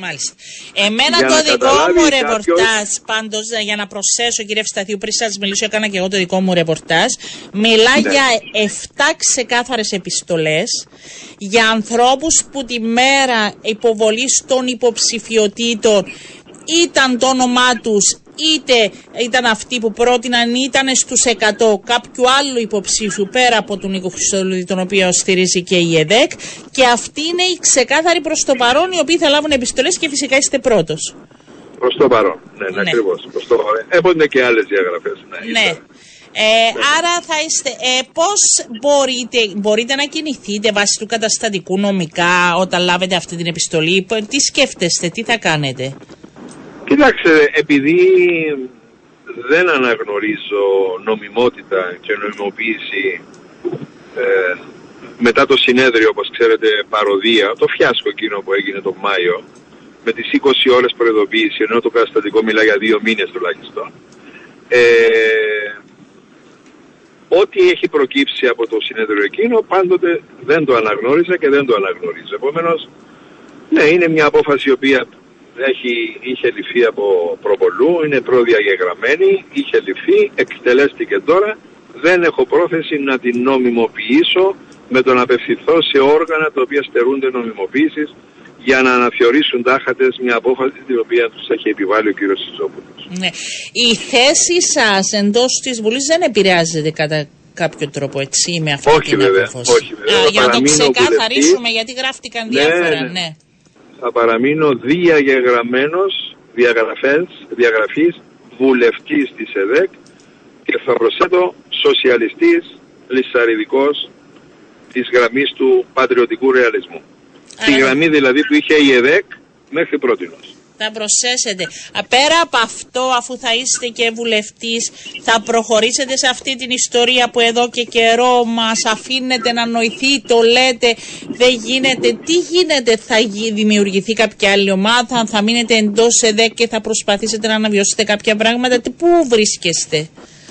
Μάλιστα. Εμένα το δικό μου ρεπορτάζ, πάντως για να προσθέσω, κύριε Ευσταθίου, πριν σας μιλήσω, έκανα και εγώ το δικό μου ρεπορτάζ. Μιλά ναι. για 7 ξεκάθαρες επιστολές για ανθρώπους που τη μέρα υποβολής των υποψηφιωτήτων ήταν το όνομά τους είτε ήταν αυτοί που πρότειναν ήταν στους 100 κάποιου άλλου υποψήφιου πέρα από τον Νίκο Χριστοδουλίδη τον οποίο στηρίζει και η ΕΔΕΚ και αυτοί είναι οι ξεκάθαροι προς το παρόν οι οποίοι θα λάβουν επιστολές και φυσικά είστε πρώτος. Προς το παρόν, ναι, ναι, ναι. ακριβώς. Προς το παρόν. Έχουν και άλλες διαγραφές. Ναι. ναι. Ε, άρα θα είστε, ε, πώς μπορείτε, μπορείτε να κινηθείτε βάσει του καταστατικού νομικά όταν λάβετε αυτή την επιστολή, τι σκέφτεστε, τι θα κάνετε; Κοιτάξτε, επειδή δεν αναγνωρίζω νομιμότητα και νομιμοποίηση ε, μετά το συνέδριο, όπως ξέρετε, παροδία, το φιάσκο εκείνο που έγινε τον Μάιο, με τις 20 ώρες προειδοποίηση, ενώ το καταστατικό μιλά για δύο μήνες τουλάχιστον, ε, ό,τι έχει προκύψει από το συνέδριο εκείνο, πάντοτε δεν το αναγνώριζα και δεν το αναγνωρίζω. Επομένως, ναι, είναι μια απόφαση η οποία έχει, είχε ληφθεί από προπολού, είναι προδιαγεγραμμένη, είχε ληφθεί, εκτελέστηκε τώρα. Δεν έχω πρόθεση να την νομιμοποιήσω με το να απευθυνθώ σε όργανα τα οποία στερούνται νομιμοποίησης για να αναθεωρήσουν τάχατες μια απόφαση την οποία τους έχει επιβάλει ο κύριος Σιζόπουλος. Ναι. Η θέση σας εντός της Βουλής δεν επηρεάζεται κατά κάποιο τρόπο έτσι με αυτή όχι την βέβαια, Όχι βέβαια. για να το ξεκαθαρίσουμε γιατί γράφτηκαν ναι, διάφορα, ναι. ναι θα παραμείνω διαγεγραμμένος διαγραφές, διαγραφής βουλευτής της ΕΔΕΚ και θα προσθέτω σοσιαλιστής λισαριδικός της γραμμής του πατριωτικού ρεαλισμού. Τη γραμμή δηλαδή που είχε η ΕΔΕΚ μέχρι πρότινος θα προσθέσετε. Πέρα από αυτό, αφού θα είστε και βουλευτής, θα προχωρήσετε σε αυτή την ιστορία που εδώ και καιρό μας αφήνετε να νοηθεί, το λέτε, δεν γίνεται. Τι γίνεται, θα δημιουργηθεί κάποια άλλη ομάδα, θα μείνετε εντός ΕΔΕΚ και θα προσπαθήσετε να αναβιώσετε κάποια πράγματα. Πού βρίσκεστε;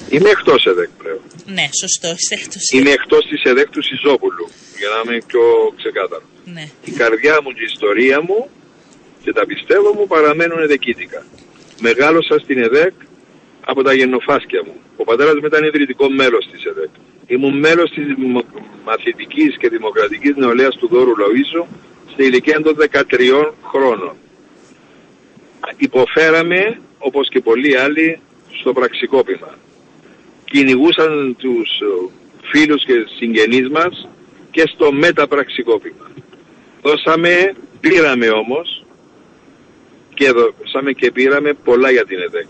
Είμαι εκτός ΕΔΕΚ πλέον. Ναι, σωστό, είστε εκτός Είμαι εκτός της ΕΔΕΚ του Σιζόπουλου, για να είμαι πιο ξεκάθαρος. Ναι. Η καρδιά μου και η ιστορία μου και τα πιστεύω μου παραμένουν εδεκίτικα. Μεγάλωσα στην ΕΔΕΚ από τα γεννοφάσκια μου. Ο πατέρας μου ήταν ιδρυτικό μέλος της ΕΔΕΚ. Ήμουν μέλος της μαθητικής και δημοκρατικής νεολαίας του Δόρου Λοΐζου στη ηλικία των 13 χρόνων. Υποφέραμε, όπως και πολλοί άλλοι, στο πραξικόπημα. Κυνηγούσαν τους ε, φίλους και συγγενείς μας και στο μεταπραξικόπημα. Δώσαμε, πήραμε όμως και δώσαμε και πήραμε πολλά για την ΕΔΕΚ.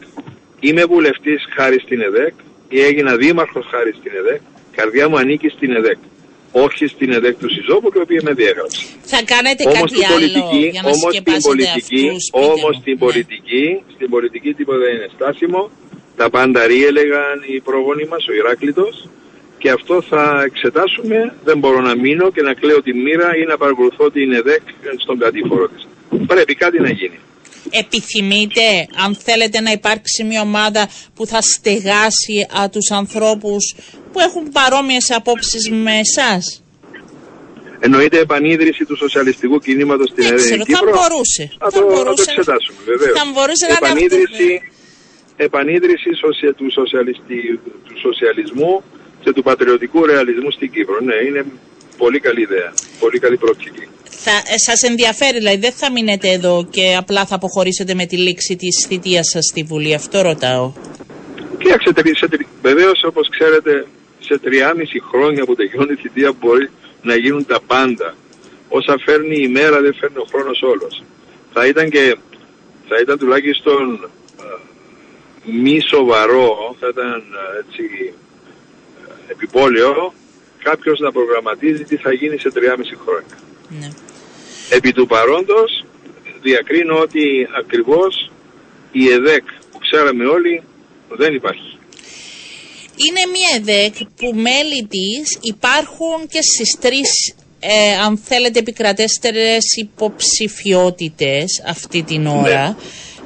Είμαι βουλευτής χάρη στην ΕΔΕΚ ή έγινα δήμαρχος χάρη στην ΕΔΕΚ. Καρδιά μου ανήκει στην ΕΔΕΚ. Όχι στην ΕΔΕΚ του Σιζόπουλου, η οποία με διέγραψε. Θα κάνετε όμως κάτι πολιτική, άλλο για να όμως στην πολιτική, όμως στην ναι. πολιτική, στην πολιτική τίποτα δεν είναι στάσιμο. Τα πάντα ρί έλεγαν οι πρόγονοι μας, ο Ηράκλητος. Και αυτό θα εξετάσουμε. Δεν μπορώ να μείνω και να κλαίω τη μοίρα ή να παρακολουθώ την ΕΔΕΚ στον κατήφορο της. Πρέπει κάτι να γίνει επιθυμείτε, αν θέλετε να υπάρξει μια ομάδα που θα στεγάσει α, τους ανθρώπους που έχουν παρόμοιες απόψεις με εσάς; Εννοείται επανίδρυση του σοσιαλιστικού κινήματος στην Ελλάδα. Θα μπορούσε. Θα, θα, μπορούσε. το εξετάσουμε βεβαίως. Θα μπορούσε επανίδρυση, να επανίδρυση του, του σοσιαλισμού και του πατριωτικού ρεαλισμού στην Κύπρο. Ναι, είναι πολύ καλή ιδέα. Πολύ καλή πρόκληση. Θα, ε, σας ενδιαφέρει, δηλαδή δεν θα μείνετε εδώ και απλά θα αποχωρήσετε με τη λήξη της θητείας σας στη Βουλή. Αυτό ρωτάω. Κοίταξε, βεβαίως όπως ξέρετε σε 3,5 χρόνια που τελειώνει η θητεία μπορεί να γίνουν τα πάντα. Όσα φέρνει η μέρα δεν φέρνει ο χρόνος όλος. Θα ήταν και θα ήταν τουλάχιστον ε, μη σοβαρό, θα ήταν ε, έτσι επιπόλαιο κάποιος να προγραμματίζει τι θα γίνει σε 3,5 χρόνια. Ναι. Επί του παρόντος διακρίνω ότι ακριβώς η ΕΔΕΚ που ξέραμε όλοι δεν υπάρχει. Είναι μια ΕΔΕΚ που μέλη της υπάρχουν και στις τρεις ε, αν θέλετε επικρατέστερες υποψηφιότητες αυτή την ώρα.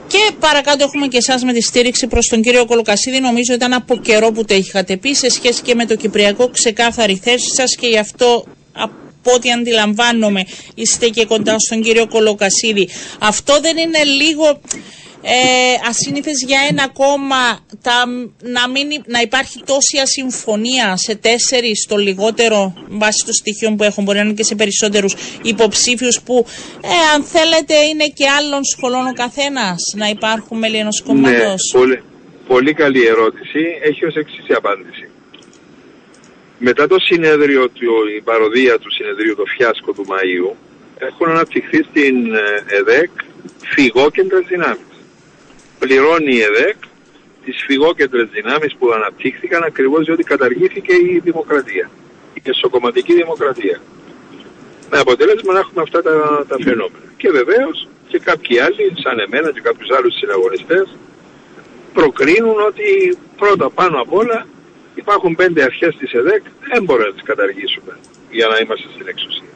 Και παρακάτω έχουμε και εσάς με τη στήριξη προς τον κύριο Κολοκασίδη. Νομίζω ήταν από καιρό που το είχατε πει σε σχέση και με το Κυπριακό ξεκάθαρη θέση σας και γι' αυτό από ό,τι αντιλαμβάνομαι είστε και κοντά στον κύριο Κολοκασίδη. Αυτό δεν είναι λίγο ε, ασύνηθες για ένα κόμμα τα, να, μην, να υπάρχει τόση ασυμφωνία σε τέσσερις το λιγότερο βάσει των στοιχείων που έχουν μπορεί να είναι και σε περισσότερους υποψήφιους που ε, αν θέλετε είναι και άλλων σχολών ο καθένας να υπάρχουν μέλη ενός ναι, κόμματος. Ναι, πολύ, πολύ καλή ερώτηση. Έχει ως εξής η απάντηση. Μετά το συνέδριο, η παροδία του συνεδρίου, το φιάσκο του Μαΐου, έχουν αναπτυχθεί στην ε, ΕΔΕΚ φυγόκεντρες δυνάμεις πληρώνει η ΕΔΕΚ τις φυγόκεντρες δυνάμεις που αναπτύχθηκαν ακριβώς διότι καταργήθηκε η δημοκρατία, η εσωκομματική δημοκρατία. Με αποτέλεσμα να έχουμε αυτά τα, τα φαινόμενα. Και βεβαίως και κάποιοι άλλοι, σαν εμένα και κάποιους άλλους συναγωνιστές, προκρίνουν ότι πρώτα πάνω απ' όλα υπάρχουν πέντε αρχές της ΕΔΕΚ, δεν μπορούμε να τις καταργήσουμε για να είμαστε στην εξουσία.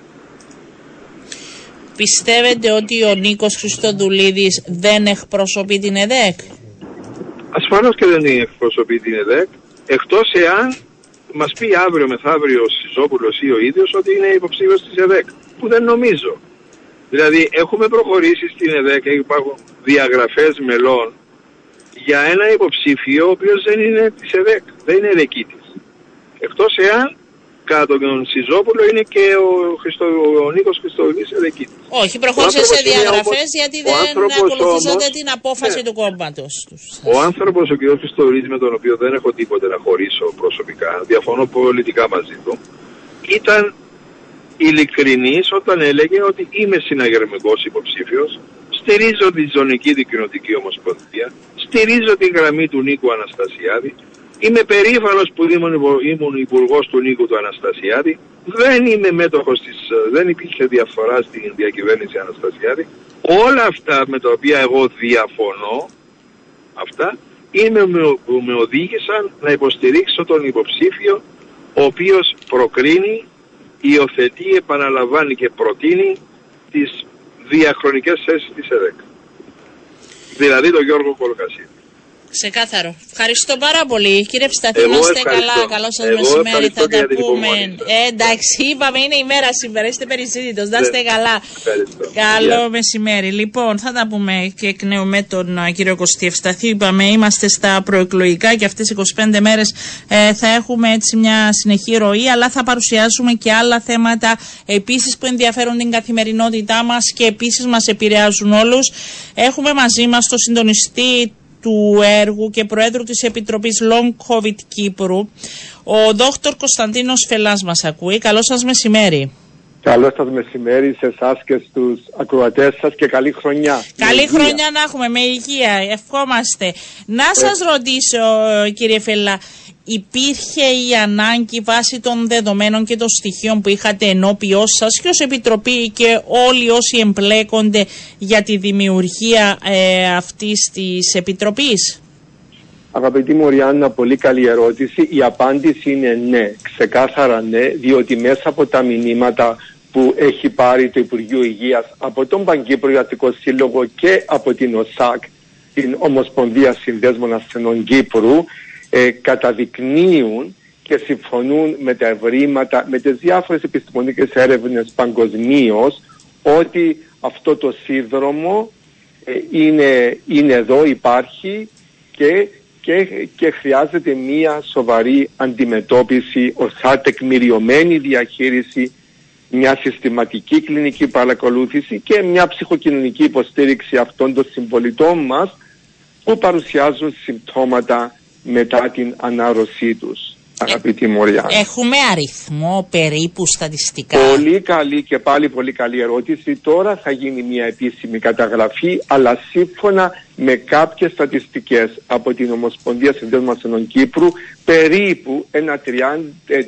Πιστεύετε ότι ο Νίκος Χριστοδουλίδης δεν εκπροσωπεί την ΕΔΕΚ; Ασφαλώς και δεν εκπροσωπεί την ΕΔΕΚ, εκτός εάν μας πει αύριο μεθαύριο ο Σιζόπουλος ή ο ίδιος ότι είναι υποψήφιος της ΕΔΕΚ, που δεν νομίζω. Δηλαδή έχουμε προχωρήσει στην ΕΔΕΚ και υπάρχουν διαγραφές μελών για ένα υποψήφιο ο οποίος δεν είναι της ΕΔΕΚ, δεν είναι της. Εκτός εάν κατά τον Σιζόπουλο είναι και ο, Χριστο, ο Νίκος Χριστοδουλής εκεί. Όχι, προχώρησε σε διαγραφές γιατί δεν ακολουθήσατε την απόφαση ναι. του κόμματος τους. Ο άνθρωπος, ο κ. Χριστοδουλής με τον οποίο δεν έχω τίποτε να χωρίσω προσωπικά, διαφωνώ πολιτικά μαζί του, ήταν ειλικρινής όταν έλεγε ότι είμαι συναγερμικός υποψήφιος, στηρίζω τη ζωνική δικαιωτική ομοσπονδία, στηρίζω τη γραμμή του Νίκου Αναστασιάδη, Είμαι περήφανος που ήμουν υπουργός του Νίκου του Αναστασιάδη. Δεν είμαι μέτοχος της, δεν υπήρχε διαφορά στην διακυβέρνηση Αναστασιάδη. Όλα αυτά με τα οποία εγώ διαφωνώ, αυτά, είναι που με οδήγησαν να υποστηρίξω τον υποψήφιο ο οποίος προκρίνει, υιοθετεί, επαναλαμβάνει και προτείνει τις διαχρονικές θέσεις της ΕΔΕΚ. Δηλαδή τον Γιώργο Κολοκασίδη. Ξεκάθαρο. Ευχαριστώ πάρα πολύ. Κύριε Ψταθή, να είστε καλά. Καλό σας μεσημέρι. Θα τα πούμε. Ε, εντάξει, είπαμε είναι η μέρα σήμερα. Είστε περισσότερο. Να είστε ναι. καλά. Καλό μεσημέρι. Λοιπόν, θα τα πούμε και εκ νέου με τον κύριο Κωστή Ευσταθή. Είπαμε, είμαστε στα προεκλογικά και αυτές τι 25 μέρες ε, θα έχουμε έτσι μια συνεχή ροή, αλλά θα παρουσιάσουμε και άλλα θέματα επίσης που ενδιαφέρουν την καθημερινότητά μας και επίσης μας επηρεάζουν όλους. Έχουμε μαζί μας το συντονιστή του έργου και Προέδρου της Επιτροπής Long COVID Κύπρου, ο Δόκτωρ Κωνσταντίνος Φελάς μας ακούει. Καλό σας μεσημέρι. Καλό σας μεσημέρι σε εσάς και στους ακροατές σας και καλή χρονιά. Καλή χρονιά να έχουμε, με υγεία, ευχόμαστε. Να ε... σας ρωτήσω κύριε Φελά, υπήρχε η ανάγκη βάσει των δεδομένων και των στοιχείων που είχατε ενώπιός σας και ως Επιτροπή και όλοι όσοι εμπλέκονται για τη δημιουργία ε, αυτής της Επιτροπής; Αγαπητή Μωριάννα, πολύ καλή ερώτηση. Η απάντηση είναι ναι, ξεκάθαρα ναι, διότι μέσα από τα μηνύματα που έχει πάρει το Υπουργείο Υγείας από τον Παγκύπριο Σύλλογο και από την ΟΣΑΚ, την Ομοσπονδία Συνδέσμων Ασθενών Κύπρου, ε, καταδεικνύουν και συμφωνούν με τα ευρήματα, με τις διάφορες επιστημονικές έρευνες παγκοσμίως ότι αυτό το σύνδρομο ε, είναι, είναι εδώ, υπάρχει και, και, και χρειάζεται μία σοβαρή αντιμετώπιση, ορθά τεκμηριωμένη διαχείριση, μια συστηματική κλινική παρακολούθηση και μια ψυχοκοινωνική υποστήριξη αυτών των συμπολιτών μας που παρουσιάζουν συμπτώματα μετά την ανάρρωσή τους. Αγαπητή Μωριά. Έχουμε αριθμό περίπου στατιστικά. Πολύ καλή και πάλι πολύ καλή ερώτηση. Τώρα θα γίνει μια επίσημη καταγραφή, αλλά σύμφωνα με κάποιες στατιστικές από την Ομοσπονδία Συνδέσμων Κύπρου, περίπου ένα 30.000, ε,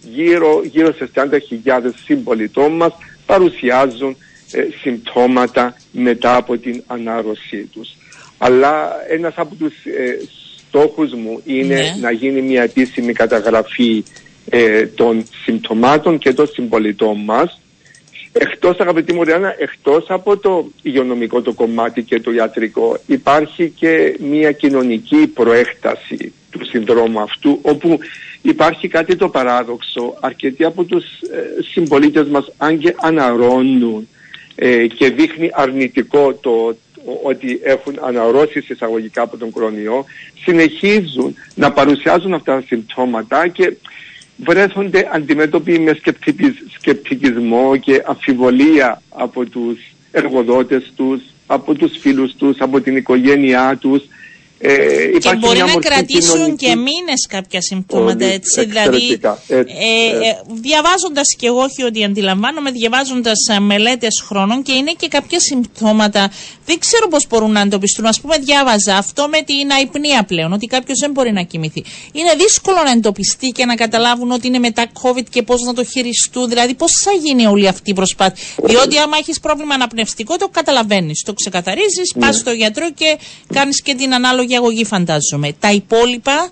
γύρω, γύρω σε 30.000 συμπολιτών μας παρουσιάζουν ε, συμπτώματα μετά από την ανάρρωσή τους αλλά ένας από τους ε, στόχους μου είναι ναι. να γίνει μια επίσημη καταγραφή ε, των συμπτωμάτων και των συμπολιτών μας Εκτός αγαπητή μου Ριάννα, εκτός από το υγειονομικό το κομμάτι και το ιατρικό υπάρχει και μια κοινωνική προέκταση του συνδρόμου αυτού όπου υπάρχει κάτι το παράδοξο. Αρκετοί από τους ε, συμπολίτες μας αν και αναρώνουν ε, και δείχνει αρνητικό το ότι έχουν αναρρώσεις εισαγωγικά από τον κορονοϊό συνεχίζουν να παρουσιάζουν αυτά τα συμπτώματα και βρέθονται αντιμέτωποι με σκεπτικισμό και αμφιβολία από τους εργοδότες τους, από τους φίλους τους, από την οικογένειά τους ε, και μπορεί να κρατήσουν και μήνες κάποια συμπτώματα έτσι. Δηλαδή, ε, ε, διαβάζοντας και εγώ, όχι ότι αντιλαμβάνομαι, διαβάζοντας ε, μελέτες χρόνων και είναι και κάποια συμπτώματα. Δεν ξέρω πώς μπορούν να εντοπιστούν. Α πούμε, διάβαζα αυτό με την αϊπνία πλέον, ότι κάποιος δεν μπορεί να κοιμηθεί. Είναι δύσκολο να εντοπιστεί και να καταλάβουν ότι είναι μετά COVID και πώς να το χειριστούν. Δηλαδή, πώς θα γίνει όλη αυτή η προσπάθεια. Διότι, άμα έχεις πρόβλημα αναπνευστικό, το καταλαβαίνεις. Το ξεκαθαρίζεις, ναι. πα στο γιατρό και κάνεις και την ανάλογη αγωγή φαντάζομαι. Τα υπόλοιπα...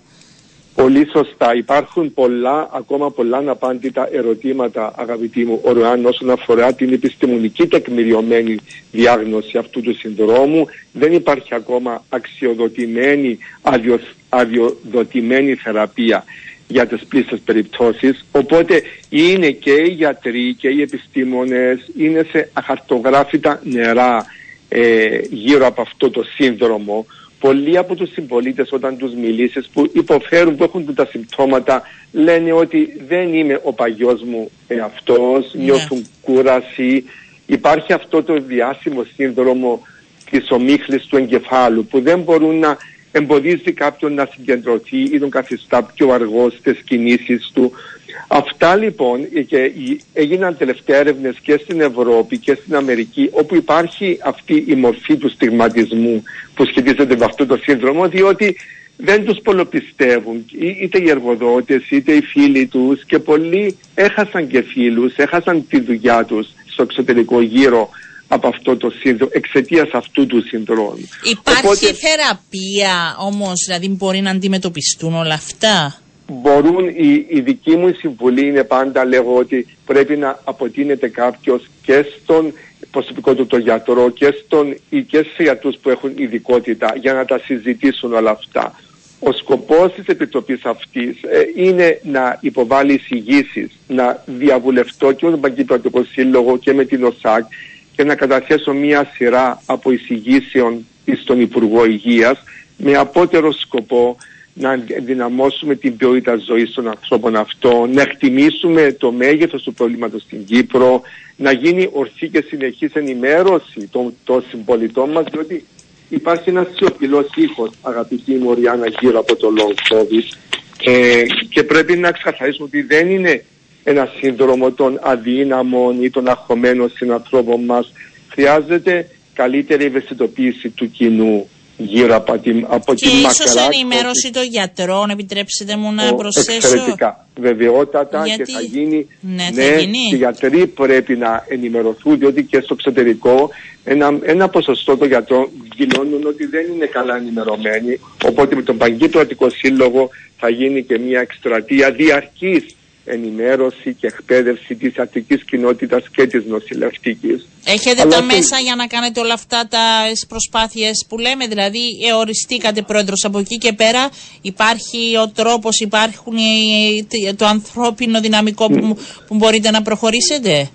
Πολύ σωστά. Υπάρχουν πολλά, ακόμα πολλά αναπάντητα ερωτήματα, αγαπητοί μου, Ορουάν, όσον αφορά την επιστημονική τεκμηριωμένη διάγνωση αυτού του συνδρόμου. Δεν υπάρχει ακόμα αξιοδοτημένη, αδειο, αδειοδοτημένη θεραπεία για τις πλήστες περιπτώσεις. Οπότε είναι και οι γιατροί και οι επιστήμονες είναι σε αχαρτογράφητα νερά ε, γύρω από αυτό το σύνδρομο πολλοί από τους συμπολίτες όταν τους μιλήσεις που υποφέρουν, που έχουν τα συμπτώματα λένε ότι δεν είμαι ο παγιός μου εαυτός, ναι. νιώθουν κούραση. Υπάρχει αυτό το διάσημο σύνδρομο της ομίχλης του εγκεφάλου που δεν μπορούν να εμποδίζει κάποιον να συγκεντρωθεί ή τον καθιστά πιο αργός στις κινήσεις του. Αυτά λοιπόν και έγιναν τελευταία έρευνες και στην Ευρώπη και στην Αμερική όπου υπάρχει αυτή η μορφή του στιγματισμού που σχετίζεται με αυτό το σύνδρομο διότι δεν τους πολλοπιστεύουν είτε οι εργοδότες είτε οι φίλοι τους και πολλοί έχασαν και φίλους, έχασαν τη δουλειά τους στο εξωτερικό γύρο από αυτό το σύνδρομο, εξαιτίας αυτού του συνδρόμου. Υπάρχει θεραπεία όμως, δηλαδή μπορεί να αντιμετωπιστούν όλα αυτά; Μπορούν, η, η δική μου συμβουλή είναι πάντα λέγω ότι πρέπει να αποτείνεται κάποιος και στον προσωπικό του το γιατρό και, στον, και σε γιατρούς που έχουν ειδικότητα για να τα συζητήσουν όλα αυτά. Ο σκοπός της Επιτροπής αυτής ε, είναι να υποβάλει εισηγήσεις, να διαβουλευτώ και με τον Παγκύπρατικό Σύλλογο και με την ΟΣΑΚ και να καταθέσω μία σειρά από εισηγήσεων στον Υπουργό Υγείας με απότερο σκοπό να ενδυναμώσουμε την ποιότητα ζωής των ανθρώπων αυτών, να εκτιμήσουμε το μέγεθος του προβλήματος στην Κύπρο, να γίνει ορθή και συνεχής ενημέρωση των, των συμπολιτών μας, διότι υπάρχει ένας σιωπηλός ήχος, αγαπητή Μωριάννα, γύρω από το long COVID ε, και πρέπει να ξεκαθαρίσουμε ότι δεν είναι ένα σύνδρομο των αδύναμων ή των αχωμένων συνανθρώπων μας. Χρειάζεται καλύτερη ευαισθητοποίηση του κοινού γύρω από την, από και την ίσως ενημέρωση των γιατρών, επιτρέψτε μου να προσθέσω. Εξαιρετικά. Βεβαιότατα και θα γίνει. Ναι, ναι θα γίνει. οι γιατροί πρέπει να ενημερωθούν, διότι και στο εξωτερικό ένα, ένα ποσοστό των γιατρών δηλώνουν ότι δεν είναι καλά ενημερωμένοι. Οπότε με τον Παγκύπρατικό Σύλλογο θα γίνει και μια εκστρατεία διαρκής ενημέρωση και εκπαίδευση της αττικής κοινότητας και της νοσηλευτικής. Έχετε τα μέσα για να κάνετε όλα αυτά τα προσπάθειες που λέμε, δηλαδή εοριστήκατε πρόεδρος από εκεί και πέρα υπάρχει ο τρόπος, υπάρχουν το ανθρώπινο δυναμικό που, που μπορείτε να προχωρήσετε;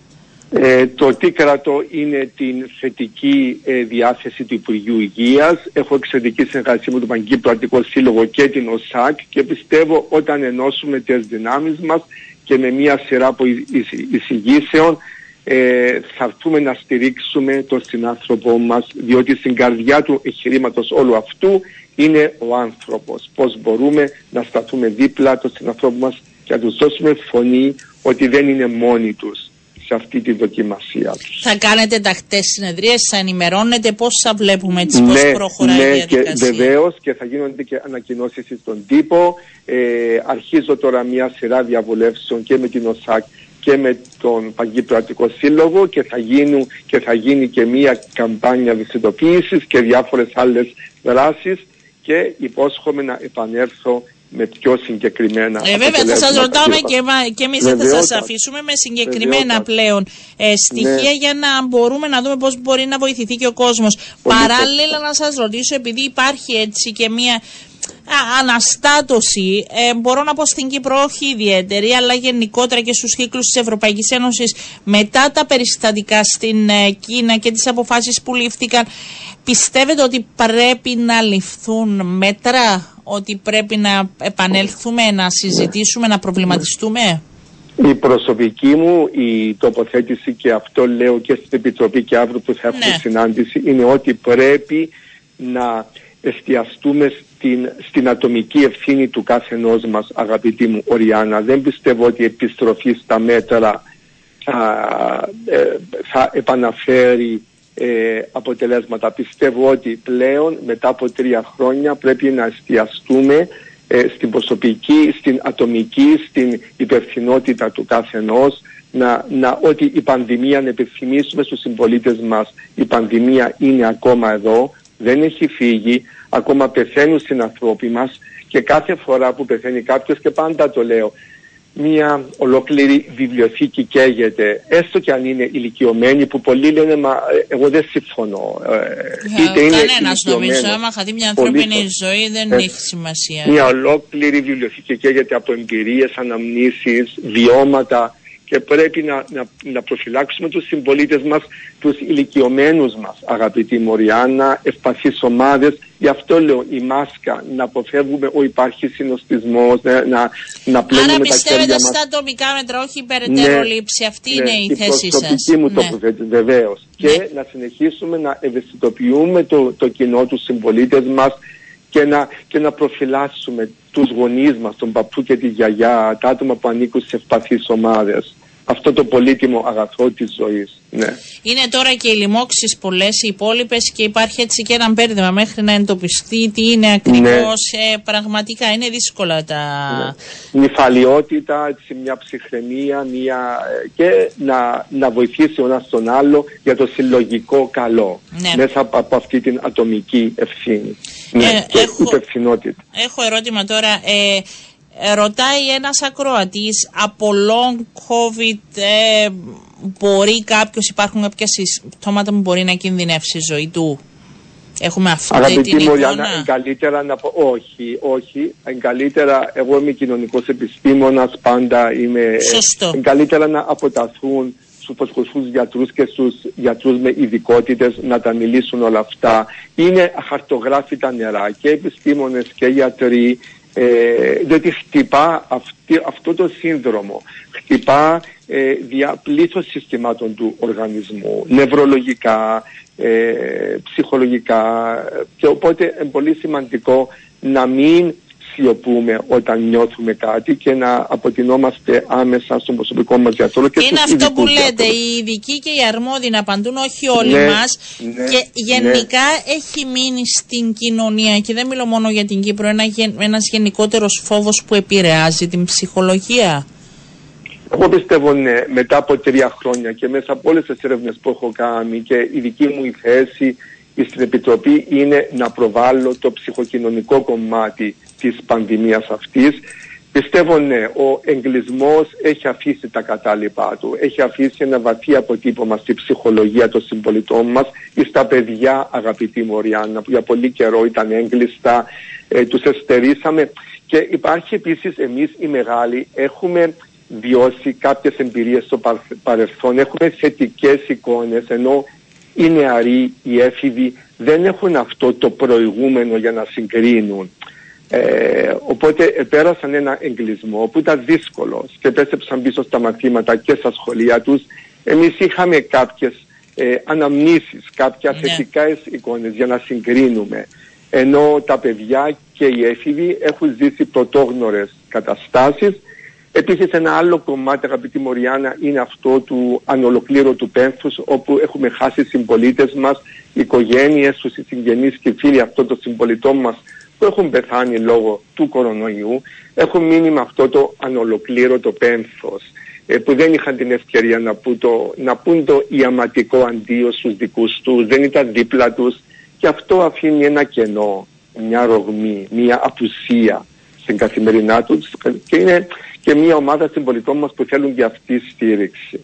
Ε, το τι κρατώ είναι την θετική ε, διάθεση του Υπουργείου Υγείας. Έχω εξαιρετική συνεργασία με τον Παγκύπρο Αντικό Σύλλογο και την ΟΣΑΚ και πιστεύω όταν ενώσουμε τις δυνάμεις μας και με μια σειρά από εισηγήσεων ε, θα έρθουμε να στηρίξουμε τον συνάνθρωπό μας διότι στην καρδιά του εγχειρήματος όλου αυτού είναι ο άνθρωπος. Πώς μπορούμε να σταθούμε δίπλα τον συνάνθρωπο μας και να τους δώσουμε φωνή ότι δεν είναι μόνοι τους σε αυτή τη δοκιμασία τους. Θα κάνετε τακτές συνεδρίες, θα ενημερώνετε πώς θα βλέπουμε έτσι, ναι, πώς προχωράει ναι, η διαδικασία. Και βεβαίως και θα γίνονται και ανακοινώσεις στον τύπο. Ε, αρχίζω τώρα μια σειρά διαβουλεύσεων και με την ΟΣΑΚ και με τον Παγκύπρατικό Σύλλογο και θα, γίνουν, και θα γίνει και μια καμπάνια βυσιτοποίησης και διάφορες άλλες δράσεις και υπόσχομαι να επανέλθω με πιο συγκεκριμένα ε, Βέβαια θα σας ρωτάμε και, και εμείς θα σας αφήσουμε με συγκεκριμένα πλέον ε, στοιχεία ναι. για να μπορούμε να δούμε πώς μπορεί να βοηθηθεί και ο κόσμος. Παράλληλα να σας ρωτήσω επειδή υπάρχει έτσι και μια αναστάτωση, ε, μπορώ να πω στην Κύπρο όχι ιδιαίτερη, αλλά γενικότερα και στους κύκλους της Ευρωπαϊκής Ένωσης μετά τα περιστατικά στην ε, Κίνα και τις αποφάσεις που λήφθηκαν, πιστεύετε ότι πρέπει να ληφθούν μέτρα, ότι πρέπει να επανέλθουμε, να συζητήσουμε, να προβληματιστούμε; Η προσωπική μου η τοποθέτηση και αυτό λέω και στην Επιτροπή και αύριο που θα έχουμε ναι. συνάντηση είναι ότι πρέπει να εστιαστούμε στην, στην ατομική ευθύνη του κάθε ενός μας αγαπητή μου Οριάννα. Δεν πιστεύω ότι η επιστροφή στα μέτρα θα, ε, θα επαναφέρει ε, αποτελέσματα. Πιστεύω ότι πλέον μετά από τρία χρόνια πρέπει να εστιαστούμε ε, στην προσωπική, στην ατομική, στην υπευθυνότητα του κάθε ενός, να, να, ότι η πανδημία, να επιθυμίσουμε στους συμπολίτες μας, η πανδημία είναι ακόμα εδώ, δεν έχει φύγει, ακόμα πεθαίνουν στην ανθρώποι μας και κάθε φορά που πεθαίνει κάποιος και πάντα το λέω, μια ολόκληρη βιβλιοθήκη καίγεται, έστω και αν είναι ηλικιωμένη, που πολλοί λένε Μα ε, εγώ δεν συμφωνώ. Ε, είτε είναι Κανένας νομίζω, άμα χαθεί μια ανθρώπινη ζωή δεν ε, έχει σημασία. Μια ολόκληρη βιβλιοθήκη καίγεται από εμπειρίες, αναμνήσεις, βιώματα και πρέπει να, να, να προφυλάξουμε τους συμπολίτες μας, τους ηλικιωμένους μας, αγαπητή Μοριάννα, ευπαθείς ομάδες. Γι' αυτό λέω η μάσκα, να αποφεύγουμε ο υπάρχει συνοστισμός, να, να, να πλένουμε Άρα πιστεύετε στα ατομικά μέτρα, όχι περαιτέρω ναι, λήψη. Αυτή ναι, είναι η, η θέση σας. Η μου ναι. τοποθέτηση, βεβαίως. Ναι. Και να συνεχίσουμε να ευαισθητοποιούμε το, το κοινό, τους συμπολίτες μας, και να, και να προφυλάσσουμε τους γονείς μας, τον παππού και τη γιαγιά, τα άτομα που ανήκουν σε ευπαθείς ομάδες. Αυτό το πολύτιμο αγαθό της ζωής. Ναι. Είναι τώρα και οι λοιμώξεις πολλές, οι υπόλοιπες και υπάρχει έτσι και ένα μπέρδεμα μέχρι να εντοπιστεί τι είναι ακριβώς. Ναι. Ε, πραγματικά είναι δύσκολα τα... Ναι. Νυφαλιότητα, έτσι, μια ψυχραιμία μια... Ε, και να, να βοηθήσει ο ένας τον άλλο για το συλλογικό καλό. Ναι. Μέσα από, αυτή την ατομική ευθύνη. Ναι, ε, έχω, υπευθυνότητα. Έχω ερώτημα τώρα. Ε, ρωτάει ένας ακροατής από long covid ε, μπορεί κάποιος, υπάρχουν κάποια συμπτώματα που μπορεί να κινδυνεύσει η ζωή του. Έχουμε αυτή Αγαπητή την εικόνα. καλύτερα να πω, όχι, όχι. Καλύτερα, εγώ είμαι κοινωνικός επιστήμονας, πάντα είμαι... Σωστό. καλύτερα να αποταθούν στους προσχωσούς γιατρούς και στους γιατρούς με ειδικότητες να τα μιλήσουν όλα αυτά. Είναι αχαρτογράφητα νερά και επιστήμονες και γιατροί ε, διότι χτυπά αυτή, αυτό το σύνδρομο, χτυπά ε, δια πλήθος συστημάτων του οργανισμού, νευρολογικά, ε, ψυχολογικά. Και οπότε είναι πολύ σημαντικό να μην σιωπούμε όταν νιώθουμε κάτι και να αποτινόμαστε άμεσα στον προσωπικό μας γιατρό. Και Είναι αυτό που λέτε, οι ειδικοί και οι αρμόδιοι να απαντούν, όχι όλοι ναι, μας. Ναι, και γενικά ναι. έχει μείνει στην κοινωνία και δεν μιλώ μόνο για την Κύπρο, ένα, ένας γενικότερος φόβος που επηρεάζει την ψυχολογία. Εγώ πιστεύω ναι, μετά από τρία χρόνια και μέσα από όλες τις έρευνες που έχω κάνει και η δική μου η θέση στην Επιτροπή είναι να προβάλλω το ψυχοκοινωνικό κομμάτι της πανδημίας αυτής. Πιστεύω ναι, ο εγκλισμός έχει αφήσει τα κατάλοιπά του, έχει αφήσει ένα βαθύ αποτύπωμα στη ψυχολογία των συμπολιτών μας ή στα παιδιά αγαπητή Μωριάννα που για πολύ καιρό ήταν έγκλειστα, ε, τους εστερήσαμε και υπάρχει επίσης εμείς οι μεγάλοι έχουμε βιώσει κάποιες εμπειρίες στο παρελθόν, έχουμε θετικές εικόνες ενώ οι νεαροί, οι έφηβοι δεν έχουν αυτό το προηγούμενο για να συγκρίνουν. Ε, οπότε πέρασαν ένα εγκλισμό που ήταν δύσκολο και πέσεψαν πίσω στα μαθήματα και στα σχολεία τους. Εμείς είχαμε κάποιες ε, αναμνήσεις, κάποια ναι. θετικά εικόνες για να συγκρίνουμε. Ενώ τα παιδιά και οι έφηβοι έχουν ζήσει πρωτόγνωρες καταστάσεις. Επίσης ένα άλλο κομμάτι αγαπητή Μοριάννα είναι αυτό του ανολοκλήρωτου πένθους όπου έχουμε χάσει συμπολίτες μας, οικογένειες, τους συγγενείς και φίλοι αυτών των συμπολιτών μας που έχουν πεθάνει λόγω του κορονοϊού έχουν μείνει με αυτό το ανολοκλήρωτο πένθος ε, που δεν είχαν την ευκαιρία να, πούν το, να πούν το ιαματικό αντίο στους δικούς τους, δεν ήταν δίπλα τους και αυτό αφήνει ένα κενό, μια ρογμή, μια απουσία στην καθημερινά τους και είναι και μια ομάδα συμπολιτών μας που θέλουν και αυτή στήριξη.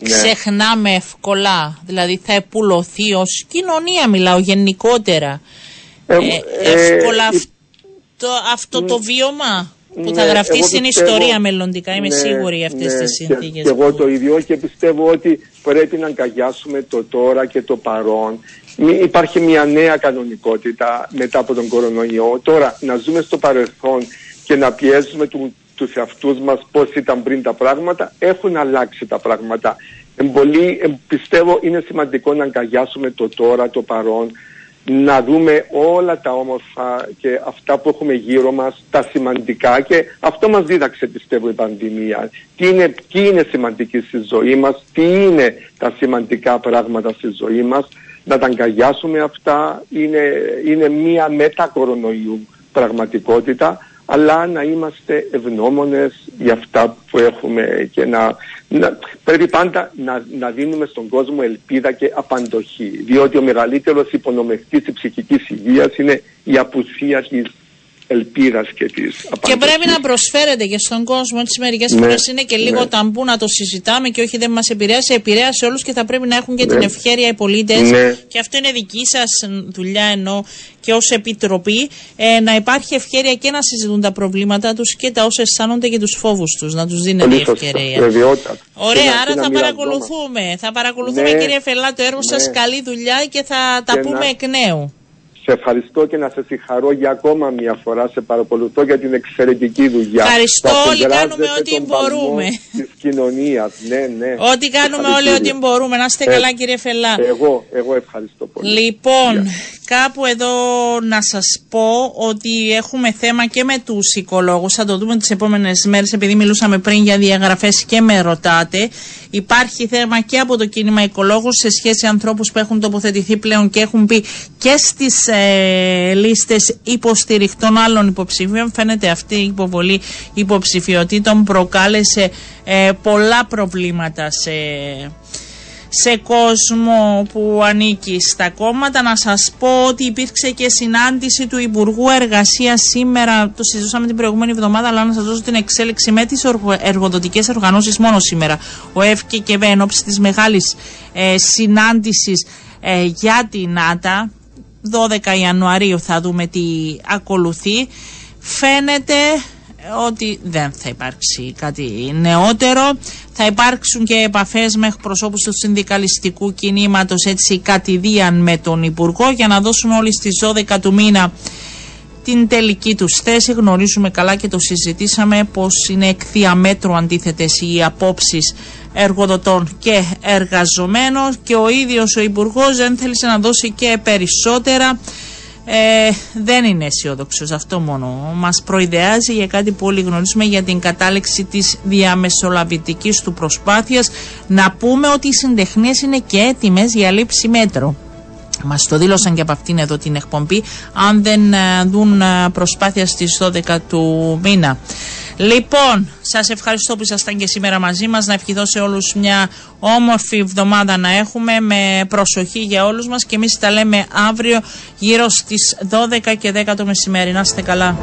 Ναι. Ξεχνάμε εύκολα, δηλαδή θα επουλωθεί ως κοινωνία μιλάω γενικότερα. Ε, ε, ε εύκολα αυτό, αυτό το βίωμα που θα ναι, γραφτεί στην ιστορία μελλοντικά, είμαι ναι, σίγουρη για αυτές ναι, τις συνθήκες. Και, εγώ το ίδιο και πιστεύω ότι πρέπει να αγκαλιάσουμε το τώρα και το παρόν. Υπάρχει μια νέα κανονικότητα μετά από τον κορονοϊό. Τώρα να ζούμε στο παρελθόν και να πιέζουμε του, τους εαυτούς μας πώς ήταν πριν τα πράγματα, έχουν αλλάξει τα πράγματα. Εμπολή, πιστεύω είναι σημαντικό να αγκαλιάσουμε το τώρα, το παρόν, να δούμε όλα τα όμορφα και αυτά που έχουμε γύρω μας, τα σημαντικά και αυτό μας δίδαξε πιστεύω η πανδημία. Τι είναι, τι είναι σημαντική στη ζωή μας, τι είναι τα σημαντικά πράγματα στη ζωή μας, να τα αγκαλιάσουμε αυτά, είναι, είναι μία μετα κορονοϊού πραγματικότητα αλλά να είμαστε ευγνώμονες για αυτά που έχουμε και να, να πρέπει πάντα να, να δίνουμε στον κόσμο ελπίδα και απαντοχή. Διότι ο μεγαλύτερος υπονομευτής της ψυχικής υγείας είναι η απουσία της ελπίδας και της Και πρέπει να προσφέρεται και στον κόσμο. Έτσι, μερικές ναι, φορές είναι και λίγο ναι. ταμπού να το συζητάμε και όχι δεν μας επηρέασε. Επηρέασε όλους και θα πρέπει να έχουν και την ναι. ευχαίρεια οι πολίτες. Ναι. Και αυτό είναι δική σας δουλειά ενώ και ως επιτροπή ε, να υπάρχει ευχαίρεια και να συζητούν τα προβλήματά τους και τα όσα αισθάνονται και τους φόβους τους. Να τους δίνουν η ευκαιρία. Ωραία, άρα θα παρακολουθούμε. Θα παρακολουθούμε, κύριε Φελά, το έργο σας. Καλή δουλειά και θα τα πούμε εκ νέου. Σε ευχαριστώ και να σε συγχαρώ για ακόμα μια φορά. Σε παρακολουθώ για την εξαιρετική δουλειά. Ευχαριστώ. Όλοι κάνουμε ό,τι μπορούμε. Της κοινωνίας. Ναι, ναι. Ό,τι κάνουμε όλοι ό,τι μπορούμε. Να είστε ε, καλά, κύριε Φελά. Εγώ, εγώ ευχαριστώ πολύ. Λοιπόν, κάπου εδώ να σας πω ότι έχουμε θέμα και με τους οικολόγους. Θα το δούμε τις επόμενες μέρες, επειδή μιλούσαμε πριν για διαγραφές και με ρωτάτε. Υπάρχει θέμα και από το κίνημα οικολόγους σε σχέση με ανθρώπους που έχουν τοποθετηθεί πλέον και έχουν πει και στις ε, λίστες υποστηριχτών άλλων υποψηφίων. Φαίνεται αυτή η υποβολή υποψηφιωτήτων προκάλεσε ε, πολλά προβλήματα σε, σε κόσμο που ανήκει στα κόμματα. Να σας πω ότι υπήρξε και συνάντηση του Υπουργού Εργασίας σήμερα, το συζητούσαμε την προηγούμενη εβδομάδα, αλλά να σας δώσω την εξέλιξη με τις εργοδοτικές οργανώσεις μόνο σήμερα. Ο ΕΦΚΕ και ΒΕ ενώπιση της μεγάλης ε, συνάντησης ε, για την ΆΤΑ 12 Ιανουαρίου θα δούμε τι ακολουθεί. Φαίνεται ότι δεν θα υπάρξει κάτι νεότερο. Θα υπάρξουν και επαφές με προσώπους του συνδικαλιστικού κινήματος έτσι κατηδίαν με τον Υπουργό για να δώσουν όλοι στις 12 του μήνα την τελική τους θέση. Γνωρίζουμε καλά και το συζητήσαμε πως είναι εκ διαμέτρου αντίθετες οι απόψεις εργοδοτών και εργαζομένων και ο ίδιος ο υπουργός δεν θέλησε να δώσει και περισσότερα. Ε, δεν είναι αισιόδοξος αυτό μόνο. Μας προειδεάζει για κάτι που όλοι γνωρίζουμε για την κατάληξη της διαμεσολαβητικής του προσπάθειας. Να πούμε ότι οι συντεχνίες είναι και έτοιμες για λήψη μέτρου. Μας το δήλωσαν και από αυτήν εδώ την εκπομπή αν δεν ε, δουν ε, προσπάθεια στις 12 του μήνα. Λοιπόν, σας ευχαριστώ που ήσασταν και σήμερα μαζί μας. Να ευχηθώ σε όλους μια όμορφη εβδομάδα να έχουμε με προσοχή για όλους μας και εμείς τα λέμε αύριο γύρω στις 12 και 10 το μεσημέρι. Να είστε καλά.